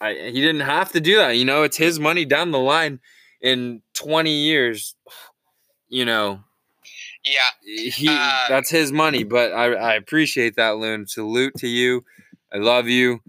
I he didn't have to do that. You know, it's his money down the line in 20 years. You know, yeah, he Uh, that's his money. But I, I appreciate that, Loon. Salute to you. I love you.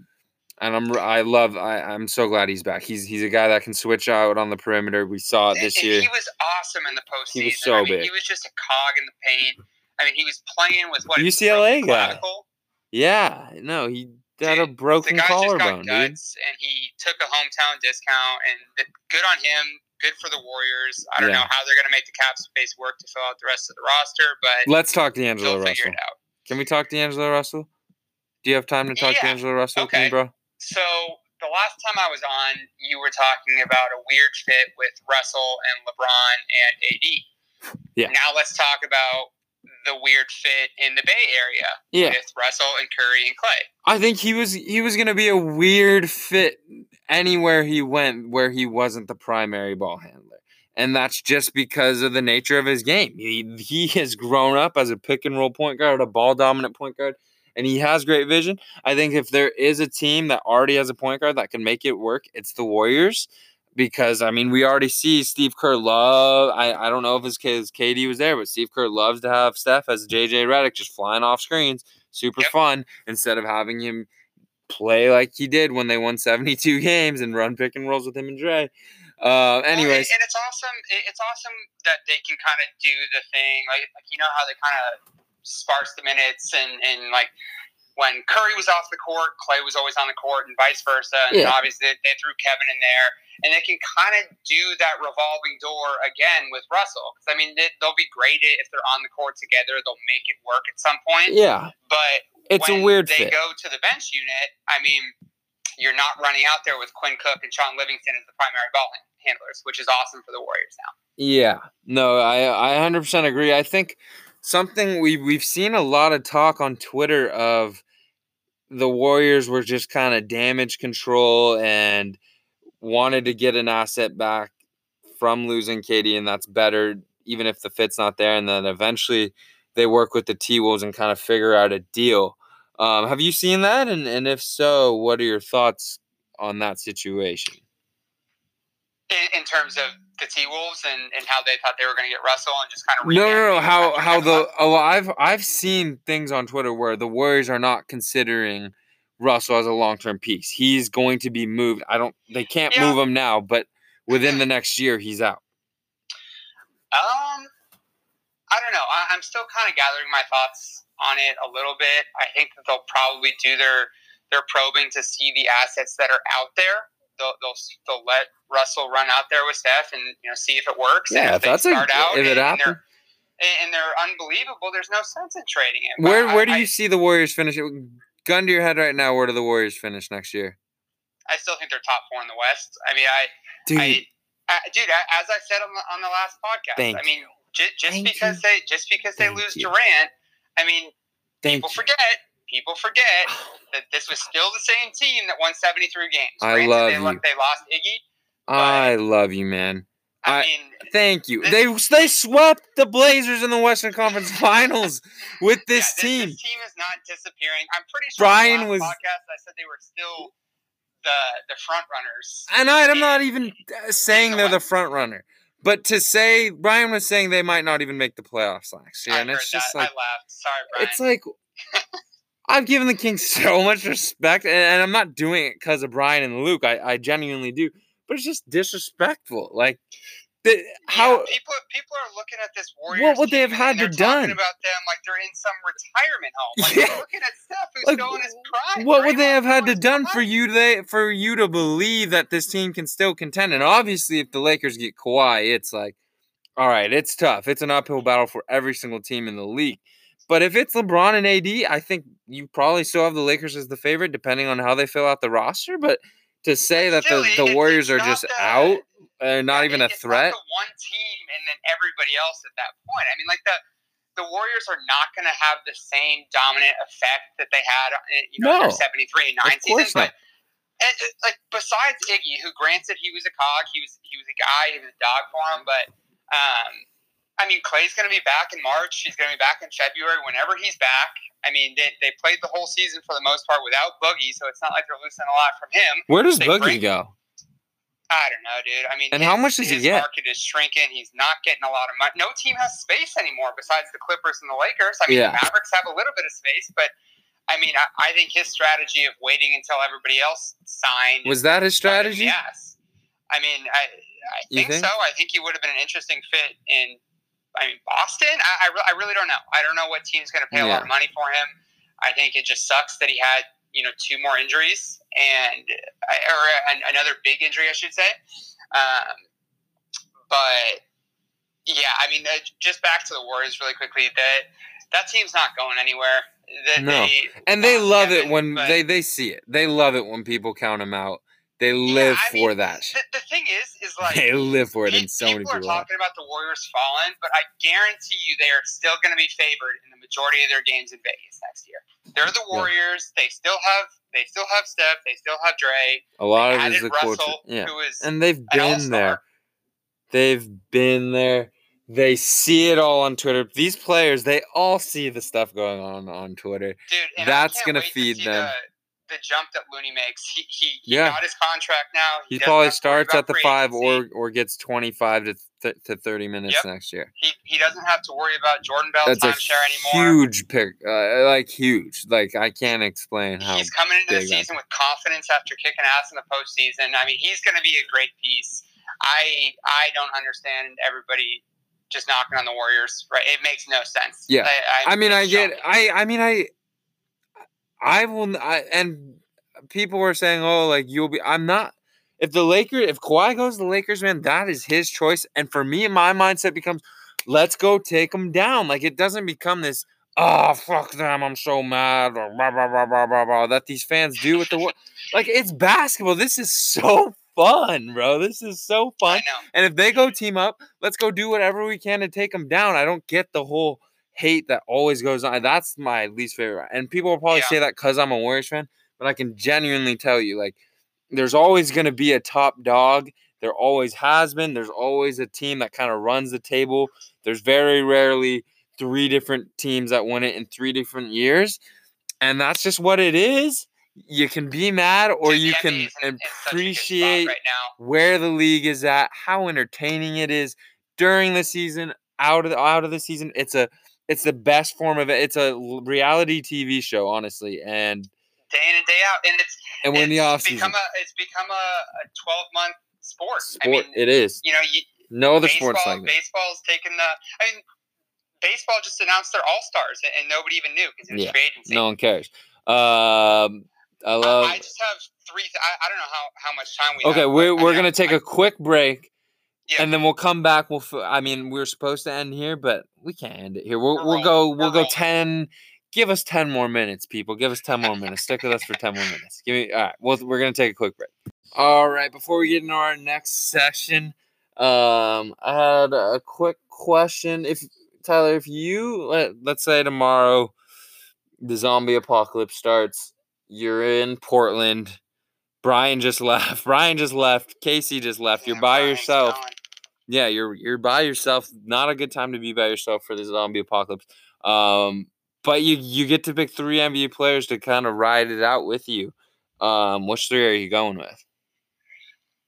And I'm I love I, I'm so glad he's back. He's he's a guy that can switch out on the perimeter. We saw it this and year. He was awesome in the postseason. He was so I mean, big. He was just a cog in the paint. I mean, he was playing with what UCLA broken guy. clavicle. Yeah, no, he had a Dude, broken guy just collarbone, got dude. guts, and he took a hometown discount, and good on him. Good for the Warriors. I don't Yeah. know how they're going to make the cap space work to fill out the rest of the roster, but Let's talk D'Angelo Russell. it out. Can we talk D'Angelo Russell? Do you have time to talk Yeah. D'Angelo Russell with me, bro? So the last time I was on, you were talking about a weird fit with Russell and LeBron and AD. Yeah. Now let's talk about the weird fit in the Bay Area Yeah. with Russell and Curry and Clay. I think he was he was gonna be a weird fit anywhere he went where he wasn't the primary ball handler. And that's just because of the nature of his game. He he has grown up as a pick and roll point guard, a ball dominant point guard, and he has great vision. I think if there is a team that already has a point guard that can make it work, it's the Warriors. Because I mean, we already see Steve Kerr love. I, I don't know if his case KD was there, but Steve Kerr loves to have Steph as JJ Redick just flying off screens, super Yep. fun. Instead of having him play like he did when they won 72 games and run pick and rolls with him and Dray. Uh, Well, and- anyways, and, it's awesome. It's awesome that they can kind of do the thing, like, like you know how they kind of sparse the minutes, and and like when Curry was off the court, Clay was always on the court, and vice versa. And Yeah. obviously, they, they threw Kevin in there, and they can kind of do that revolving door again with Russell. Because I mean, they, they'll be great if they're on the court together. They'll make it work at some point. yeah, But it's a weird they fit. go to the bench unit, I mean, you're not running out there with Quinn Cook and Shaun Livingston as the primary ball handlers, which is awesome for the Warriors now. Yeah, no, I I 100% agree. I think something we we've seen a lot of talk on Twitter of the Warriors were just kind of damage control and wanted to get an asset back from losing KD, and that's better even if the fit's not there. And then eventually they work with the T Wolves and kind of figure out a deal. Um, have you seen that? And and if so, what are your thoughts on that situation? In, in terms of the T Wolves and, and how they thought they were going to get Russell and just kind of No, no, no. How how the oh I've I've seen things on Twitter where the Warriors are not considering Russell as a long term piece. He's going to be moved. I don't. They can't Yeah. move him now, but within the next year, he's out. Um, I don't know. I, I'm still kind of gathering my thoughts on it a little bit. I think that they'll probably do their their probing to see the assets that are out there. They'll they'll, they'll let Russell run out there with Steph and you know see if it works. and Yeah, if that's a start out if it and, and happens. they're and they're unbelievable, there's no sense in trading it. Where I- where do I, you see the Warriors finish? Gun to your head right now. Where do the Warriors finish next year? I still think they're top four in the West. I mean, I Dude, I, I, dude, as I said on the, on the last podcast, Thank I mean, j- just because you. they just because they lose you. Durant, I mean, thank people you. forget. People forget that this was still the same team that won 73 games. I Granted, love they, lo- you. They lost Iggy. I love you, man. I, I- mean, Thank you. This- They they swept the Blazers in the Western Conference Finals with yeah, this team. This team is not disappearing. I'm pretty sure. Brian the was- podcast. I said they were still the the front runners. And I, I'm not even uh, saying the they're the West. front runner, but to say Brian was saying they might not even make the playoffs last year, I and it's just that. like I laughed. Sorry, Brian. it's like I've given the Kings so much respect, and, and I'm not doing it because of Brian and Luke. I, I genuinely do, but it's just disrespectful. Like the, how people people are looking at this Warriors. What would they have had to done? about them like they're in some retirement home. Like Yeah. looking at Steph who's Like, still in his prime. what would they have had to done for you to for you to believe that this team can still contend? And obviously, if the Lakers get Kawhi, it's like, all right, it's tough. It's an uphill battle for every single team in the league. But if it's LeBron and AD, I think you probably still have the Lakers as the favorite, depending on how they fill out the roster. But to say that the, the Warriors are just the- out, uh, not even a threat. One team and then everybody else at that point. I mean, like the the Warriors are not going to have the same dominant effect that they had, uh, you know, No. seventy three and nine course season. not. But and, uh, like besides Iggy, who granted he was a cog, he was he was a guy, he was a dog for him, but um, I mean, Clay's going to be back in March. He's going to be back in February. Whenever he's back, I mean, they, they played the whole season for the most part without Boogie, so it's not like they're losing a lot from him. Where does they Boogie bring- go? I don't know, dude. I mean, And his, how much does he get? market is shrinking. He's not getting a lot of money. No team has space anymore besides the Clippers and the Lakers. I mean, Yeah. the Mavericks have a little bit of space, but I mean, I, I think his strategy of waiting until everybody else signed Was that his strategy? Yes. I mean, I, I think, think? so. I think he would have been an interesting fit in, I mean, Boston. I, I, re- I really don't know. I don't know what team's going to pay a lot of money for him. I think it just sucks that he had, you know two more injuries and or an, another big injury, I should say. Um, but yeah, I mean, uh, just back to the Warriors really quickly. That that team's not going anywhere. That No. they, And they love it when but- they they see it. They love it when people count them out. They live I for mean, that. The, the thing is, is like They live for it, and so many people are talking about the Warriors falling, but I guarantee you they are still going to be favored in the majority of their games in Vegas next year. They're the Yeah. Warriors. They still have they still have Steph. They still have Dray. A lot They of it is the Russell, culture. Yeah, who is and they've been there. They've been there. They see it all on Twitter. These players, they all see the stuff going on on Twitter. dude. That's gonna feed them. The, the jump that Looney makes. He he, he Yeah. got his contract now. He doesn't probably have to worry starts at the five agency. or or gets twenty five to th- to thirty minutes Yep. next year. he, he doesn't have to worry about Jordan Bell That's timeshare anymore. huge pick, uh, like huge. Like I can't explain how. He's coming into the big that- season with confidence after kicking ass in the postseason. I mean, he's going to be a great piece. I I don't understand everybody just knocking on the Warriors. Right? It makes no sense. Yeah. I, I mean, I get. shocking. I. I mean, I. I will. I, and people were saying, "Oh, like you'll be." I'm not. If the Lakers, if Kawhi goes to the Lakers, man, that is his choice. And for me, my mindset becomes, let's go take them down. Like it doesn't become this. Oh fuck them! I'm so mad. Or blah, blah, blah, blah, blah, blah, that these fans do with the War- like it's basketball. This is so fun, bro. This is so fun. And if they go team up, let's go do whatever we can to take them down. I don't get the whole hate that always goes on. That's my least favorite. And people will probably Yeah. say that because I'm a Warriors fan, but I can genuinely tell you, like, there's always going to be a top dog. There always has been. There's always a team that kind of runs the table. There's very rarely three different teams that win it in three different years. And that's just what it is. You can be mad or Dude, you can is in- in such a good spot appreciate right now. where the league is at, how entertaining it is during the season, out of the, out of the season. It's a it's the best form of it. It's a reality TV show, honestly. And day in and day out, and it's and when the off season become a it's become a, twelve month sport. sport, I mean, it is. you know, you, No other baseball, sports like that. baseball's taken the. I mean, baseball just announced their all stars, and, and nobody even knew because it was Yeah, free agency. No one cares. Um, I love. I, I just have three. Th- I, I don't know how, how much time we. okay, have, we're we're gonna take a quick break. Yeah. And then we'll come back. We'll. f- I mean, we're supposed to end here, but we can't end it here. We'll, we'll go. We'll go ten. Give us ten more minutes, people. Give us ten more minutes. Stick with us for ten more minutes. Give me. All right. Well, we're gonna take a quick break. All right. Before we get into our next session, um, I had a quick question. If Tyler, if you let let's say tomorrow, the zombie apocalypse starts, you're in Portland. Brian just left. Brian just left. Casey just left. You're Yeah, by Brian's yourself gone. Yeah, you're you're by yourself. Not a good time to be by yourself for the zombie apocalypse. Um, but you you get to pick three NBA players to kind of ride it out with you. Um, which three are you going with?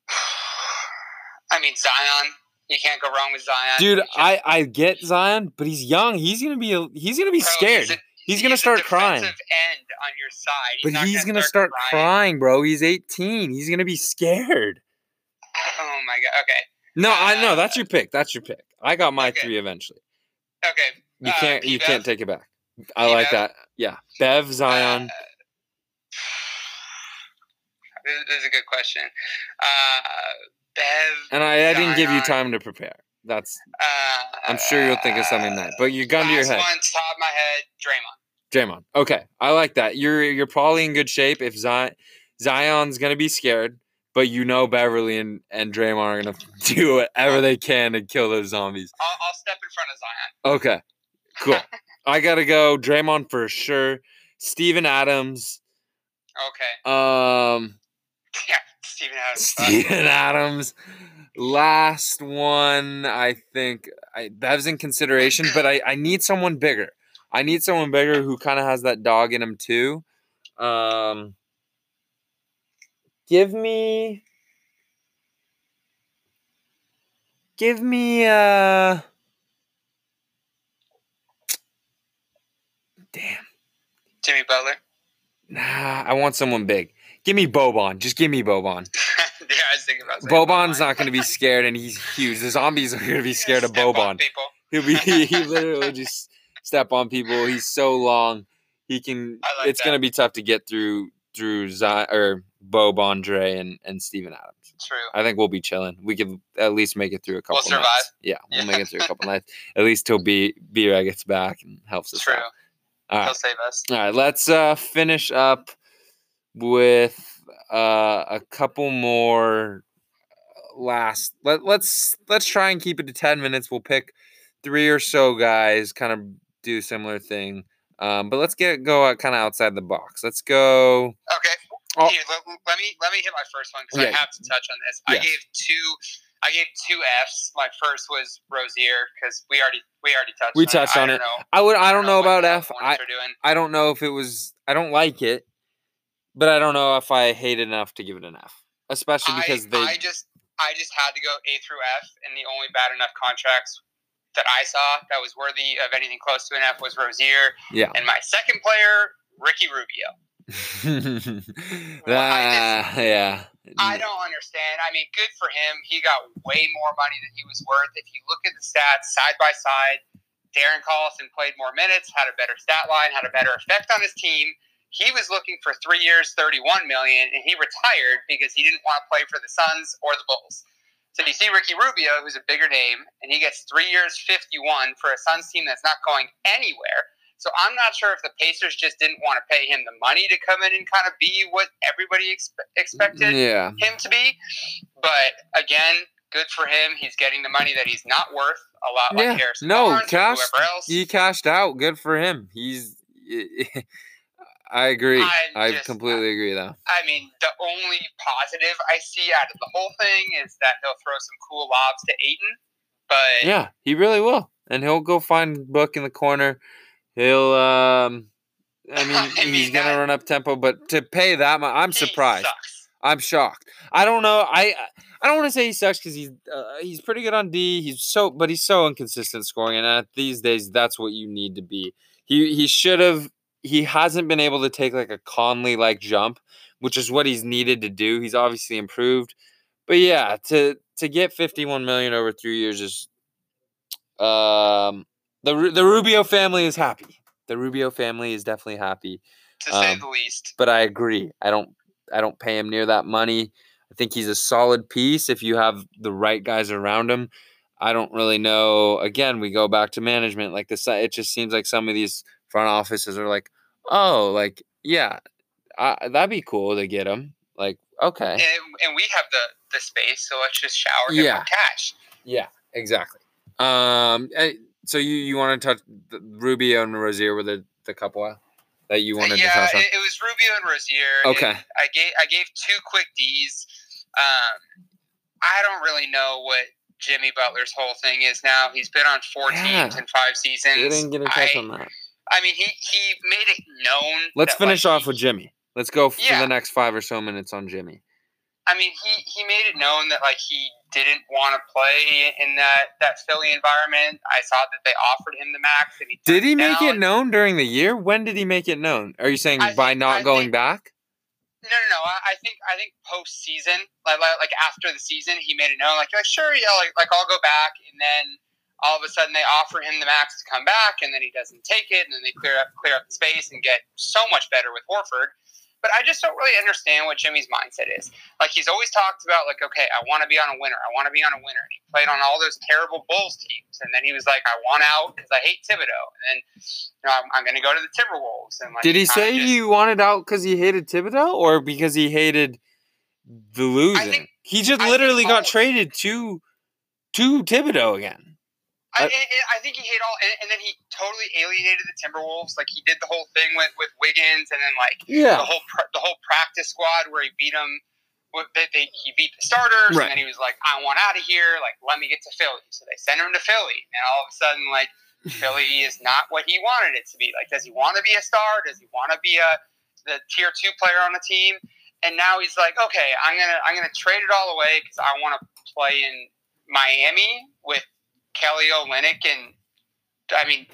I mean, Zion. You can't go wrong with Zion. Dude, just- I I get Zion, but he's young. He's gonna be he's gonna be bro, scared. a- He's gonna start crying. End on your side, But not he's gonna start crying, bro. He's 18. He's gonna be scared. Oh my god. Okay. No, I know Uh, that's your pick. That's your pick. I got my okay. three eventually. Okay. You Uh, can't you can't take it back. I like that. Yeah, Bev Zion. Uh, this, this is a good question. Uh, Bev. And I, I didn't give you time to prepare. That's Uh, I'm sure you'll think of something nice. But you gun to your head. One, top of my head, Draymond. Draymond. Okay. I like that. You're you're probably in good shape if Zion Zion's gonna be scared, but you know Beverley and, and Draymond are gonna do whatever they can to kill those zombies. I'll, I'll step in front of Zion. Okay. Cool. I gotta go Draymond for sure. Steven Adams. Okay. Um Yeah, Steven Adams. Steven Adams. Last one, I think I, that was in consideration, but I, I need someone bigger. I need someone bigger who kind of has that dog in him too. Um, give me, give me, uh, damn, Jimmy Butler. nah, I want someone big. Give me Boban. Just give me Boban. yeah, I was thinking about saying Boban's not going to be scared, and he's huge. The zombies are going to be scared of step on Boban. People. He'll be he literally just step on people. He's so long. He can. Like it's going to be tough to get through through Zion, or Boban Dray and and Steven Adams. True. I think we'll be chilling. We could at least make it through a couple. We'll survive. Nights. Yeah, we'll Yeah. make it through a couple nights. At least till B B Rag gets back and helps us True. out. All He'll right, save us. all right. Let's uh finish up with uh a couple more last. Let let's let's try and keep it to ten minutes. We'll pick three or so guys, kind of do a similar thing. Um, but let's get go out, kind of outside the box. Let's go. Okay. Oh. Here, let, let me let me hit my first one because Yeah. I have to touch on this. Yeah. I gave two. I gave two Fs. My first was Rozier because we already we already touched. We on touched it. I on don't it. Know, I would. I don't know what about F. I. I don't know if it was. I don't like it, but I don't know if I hate it enough to give it an F, especially because I, they. I just I just had to go A through F, and the only bad enough contracts that I saw that was worthy of anything close to an F was Rozier, yeah. and my second player Ricky Rubio. Ah, yeah. I don't understand. I mean, good for him. He got way more money than he was worth. If you look at the stats side by side, Darren Collison played more minutes, had a better stat line, had a better effect on his team. He was looking for three years, thirty-one million, and he retired because he didn't want to play for the Suns or the Bulls. So you see Ricky Rubio, who's a bigger name, and he gets three years, fifty-one for a Suns team that's not going anywhere. So I'm not sure if the Pacers just didn't want to pay him the money to come in and kind of be what everybody expe- expected Yeah. him to be. But again, good for him. He's getting the money that he's not worth. A lot like Yeah. Harrison No, Barnes cash. He cashed out. Good for him. He's. I agree. I'm I just- completely agree, though. I mean, the only positive I see out of the whole thing is that he'll throw some cool lobs to Ayton. But Yeah, he really will, and he'll go find Book in the corner. He'll. um I mean, I mean, he's gonna that- run up tempo, but to pay that much, I'm surprised. sucks. I'm shocked. I don't know. I I don't want to say he sucks because he's uh, he's pretty good on D. He's so, but he's so inconsistent scoring, and at these days, that's what you need to be. He he should have. He hasn't been able to take like a Conley like jump, which is what he's needed to do. He's obviously improved, but yeah, to to get 51 million over three years is um the the Rubio family is happy. The Rubio family is definitely happy To say Um, the least. but I agree. I don't I don't pay him near that money. I think he's a solid piece if you have the right guys around him. I don't really know. Again, we go back to management. Like this, it just seems like some of these front offices are like, oh, like yeah, I, that'd be cool to get him. Like okay, And, and we have the, the space, so let's just shower him Yeah. with cash. yeah, exactly. Um, so you you want to touch the, Rubio and Rozier were the the couple that you wanted yeah, to touch on? it, it was Rubio and Rozier. Okay. and I gave I gave two quick D's. Um, I don't really know what Jimmy Butler's whole thing is now. He's been on four Yeah. teams in five seasons. we didn't get a touch I, on that. I mean, he he made it known. Let's finish like, off with Jimmy. Let's go for Yeah. the next five or so minutes on Jimmy. I mean, he he made it known that like he didn't want to play in that that Philly environment. I saw that they offered him the max, and he Did he make it known during the year? When did he make it known? Are you saying I by think- not I going think- back? No, no, no. I, I think I think postseason, like, like like after the season, he made it known, like like sure, yeah, like like I'll go back, and then all of a sudden they offer him the max to come back, and then he doesn't take it, and then they clear up clear up the space and get so much better with Horford. But I just don't really understand what Jimmy's mindset is. Like he's always talked about, like, okay, I want to be on a winner. I want to be on a winner. And he played on all those terrible Bulls teams, and then he was like, I want out because I hate Thibodeau, and then you know I'm, I'm going to go to the Timberwolves. And like, Did he say just- he wanted out because he hated Thibodeau or because he hated the losing? think- he just I literally got traded to to Thibodeau again. I, I- think he hit all, and, and then he totally alienated the Timberwolves. Like he did the whole thing with, with Wiggins, and then like Yeah. the whole pr- the whole practice squad where he beat them. They, they, he beat the starters, Right. and then he was like, "I want out of here. Like, let me get to Philly." So they sent him to Philly, and all of a sudden, like, Philly is not what he wanted it to be. Like, does he want to be a star? Does he want to be a the tier two player on the team? And now he's like, okay, I'm gonna I'm gonna trade it all away because I want to play in Miami with Kelly Olynyk and I mean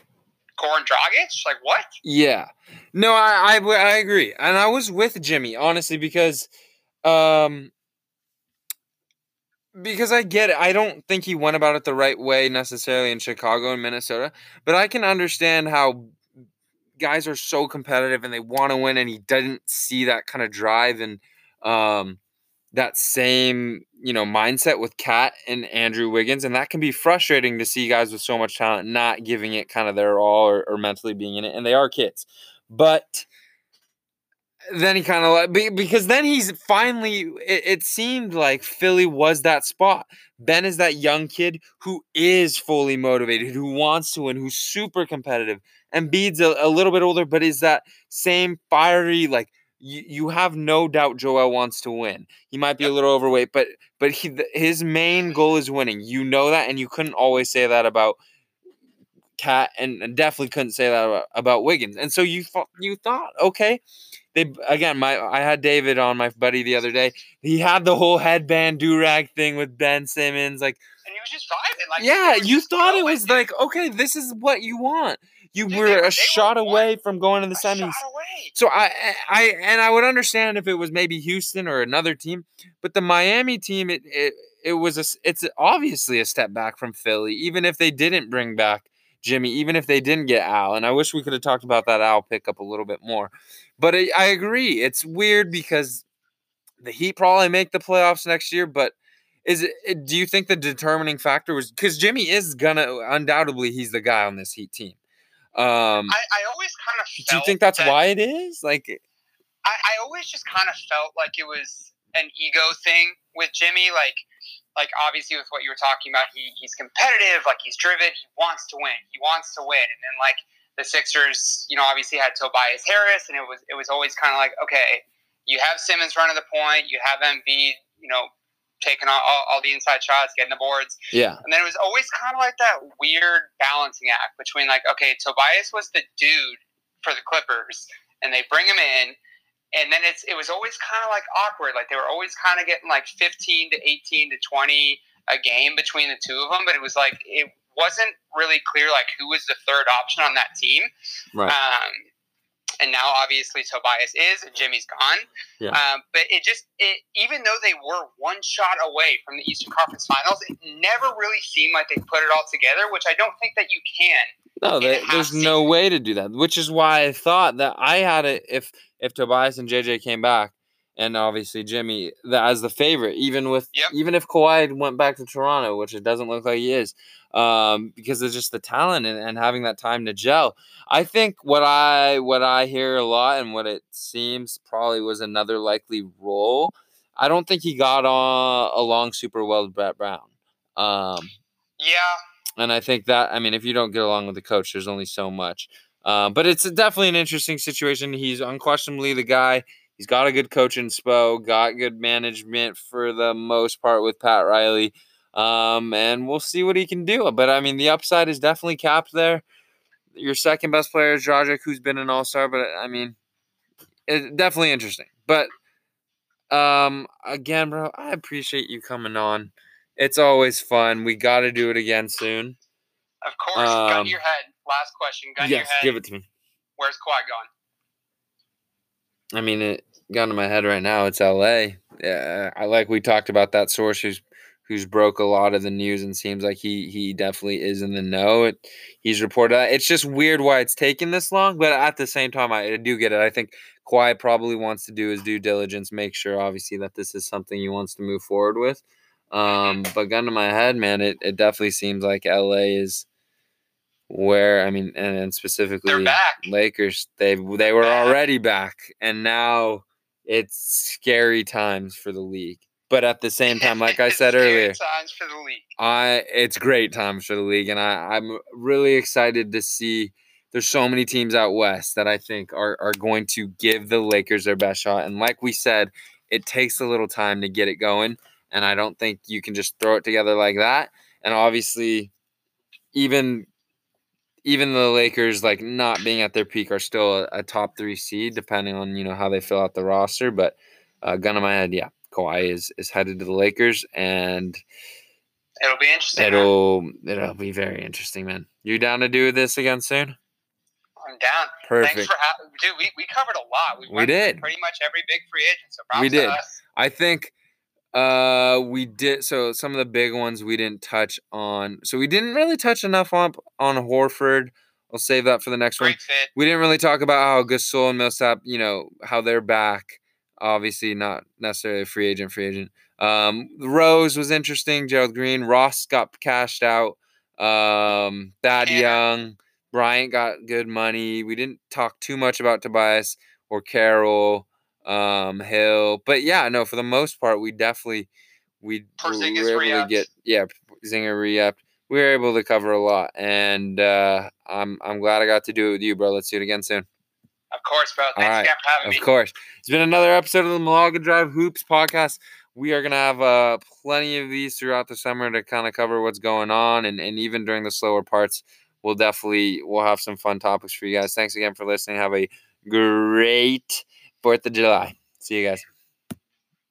Goran Dragic. Like what? Yeah. No, I I agree, and I was with Jimmy honestly because, um, because I get it. I don't think he went about it the right way necessarily in Chicago and Minnesota, but I can understand how guys are so competitive and they want to win, and he doesn't see that kind of drive and um, that same you know mindset with KAT and Andrew Wiggins, and that can be frustrating to see guys with so much talent not giving it kind of their all or, or mentally being in it, and they are kids, but then he kind of like because then he's finally it, it, seemed like Philly was that spot. Ben is that young kid who is fully motivated, who wants to win, who's super competitive. And Bede's a, a little bit older, but is that same fiery like you, you have no doubt Joel wants to win. He might be a little overweight, but but he his main goal is winning. You know that, and you couldn't always say that about KAT, and, and definitely couldn't say that about, about Wiggins. And so you thought you thought okay they again my I had David on my buddy the other day. He had the whole headband do rag thing with Ben Simmons, like and he was just vibing. Like yeah, you thought it was like okay, this is what you want. You Dude, were they, a they shot were away one, from going to the semis. So I I and I would understand if it was maybe Houston or another team, but the Miami team it it, it was a it's obviously a step back from Philly, even if they didn't bring back Jimmy, even if they didn't get Al. And I wish we could have talked about that Al pickup a little bit more. But I, I agree. It's weird because the Heat probably make the playoffs next year, but is it do you think the determining factor was because Jimmy is gonna undoubtedly he's the guy on this Heat team. Um I, I always kind of Do you think that's that, why it is? Like I, I always just kind of felt like it was an ego thing with Jimmy. Like like obviously with what you were talking about, he he's competitive, like he's driven, he wants to win, he wants to win, and then like the Sixers, you know, obviously had Tobias Harris, and it was it was always kind of like, okay, you have Simmons running the point, you have Embiid, you know, taking all, all, all, the inside shots, getting the boards. Yeah. And then it was always kind of like that weird balancing act between like, okay, Tobias was the dude for the Clippers, and they bring him in, and then it's it was always kind of like awkward. Like they were always kind of getting like 15 to 18 to 20 a game between the two of them, but it was like it wasn't really clear like who was the third option on that team. Right. Um, and now obviously Tobias is and Jimmy's gone. Yeah. Um, but it just it, even though they were one shot away from the Eastern Conference Finals, it never really seemed like they put it all together, which I don't think that you can. No, they, there's no way to do that. Which is why I thought that I had it if if Tobias and JJ came back, and obviously Jimmy as the favorite, even with yep. even if Kawhi went back to Toronto, which it doesn't look like he is, um, because it's just the talent and, and having that time to gel. I think what I what I hear a lot and what it seems probably was another likely role. I don't think he got on along super well with Brett Brown. Um, yeah, and I think that I mean if you don't get along with the coach, there's only so much. Um, but it's definitely an interesting situation. He's unquestionably the guy He's got a good coach in Spo, got good management for the most part with Pat Riley. Um, and we'll see what he can do. But I mean, the upside is definitely capped there. Your second best player is Dragic, who's been an all star, but I mean, it's definitely interesting. But um, again, bro, I appreciate you coming on. It's always fun. We got to do it again soon. Of course. Um, gun your head. Last question. Gun yes, your head. give it to me. Where's Kawhi gone? I mean, it got in my head right now. It's L.A. Yeah, I like we talked about that source who's who's broke a lot of the news and seems like he he definitely is in the know. It, he's reported that. It's just weird why it's taken this long, but at the same time, I, I do get it. I think Kawhi probably wants to do his due diligence, make sure obviously that this is something he wants to move forward with. Um, but gun to my head, man, it, it definitely seems like LA is where I mean, and, and specifically Lakers, they they were already back, and now it's scary times for the league. But at the same time, like I said earlier, times for the league. I it's great times for the league, and I I'm really excited to see. There's so many teams out west that I think are are going to give the Lakers their best shot, and like we said, it takes a little time to get it going, and I don't think you can just throw it together like that. And obviously, even even the Lakers, like not being at their peak, are still a, a, top three seed, depending on you know how they fill out the roster. But uh, gun on my head, yeah, Kawhi is is headed to the Lakers, and it'll be interesting. It'll man. it'll be very interesting, man. You down to do this again soon? I'm down. Perfect. Thanks for ha- dude. We, we covered a lot. We, we did pretty much every big free agent. So we did. I think uh, we did. So some of the big ones we didn't touch on. So we didn't really touch enough on on Horford, I'll save that for the next one. Fit. We didn't really talk about how Gasol and Millsap, you know, how they're back. Obviously, not necessarily a free agent, free agent. Um, Rose was interesting. Gerald Green, Ross got cashed out. Um, Thad. Young, Bryant got good money. We didn't talk too much about Tobias or Carroll, um, Hill, but yeah, no, for the most part, we definitely we Porzingis were able re-upped. to get yeah, Zinger re-upped. We were able to cover a lot, and uh, I'm I'm glad I got to do it with you, bro. Let's do it again soon. Of course, bro. Thanks right. again for having Of me. Of course. It's been another episode of the Malaga Drive Hoops podcast. We are gonna have uh, plenty of these throughout the summer to kind of cover what's going on, and, and even during the slower parts, we'll definitely we'll have some fun topics for you guys. Thanks again for listening. Have a great Fourth of July. See you guys.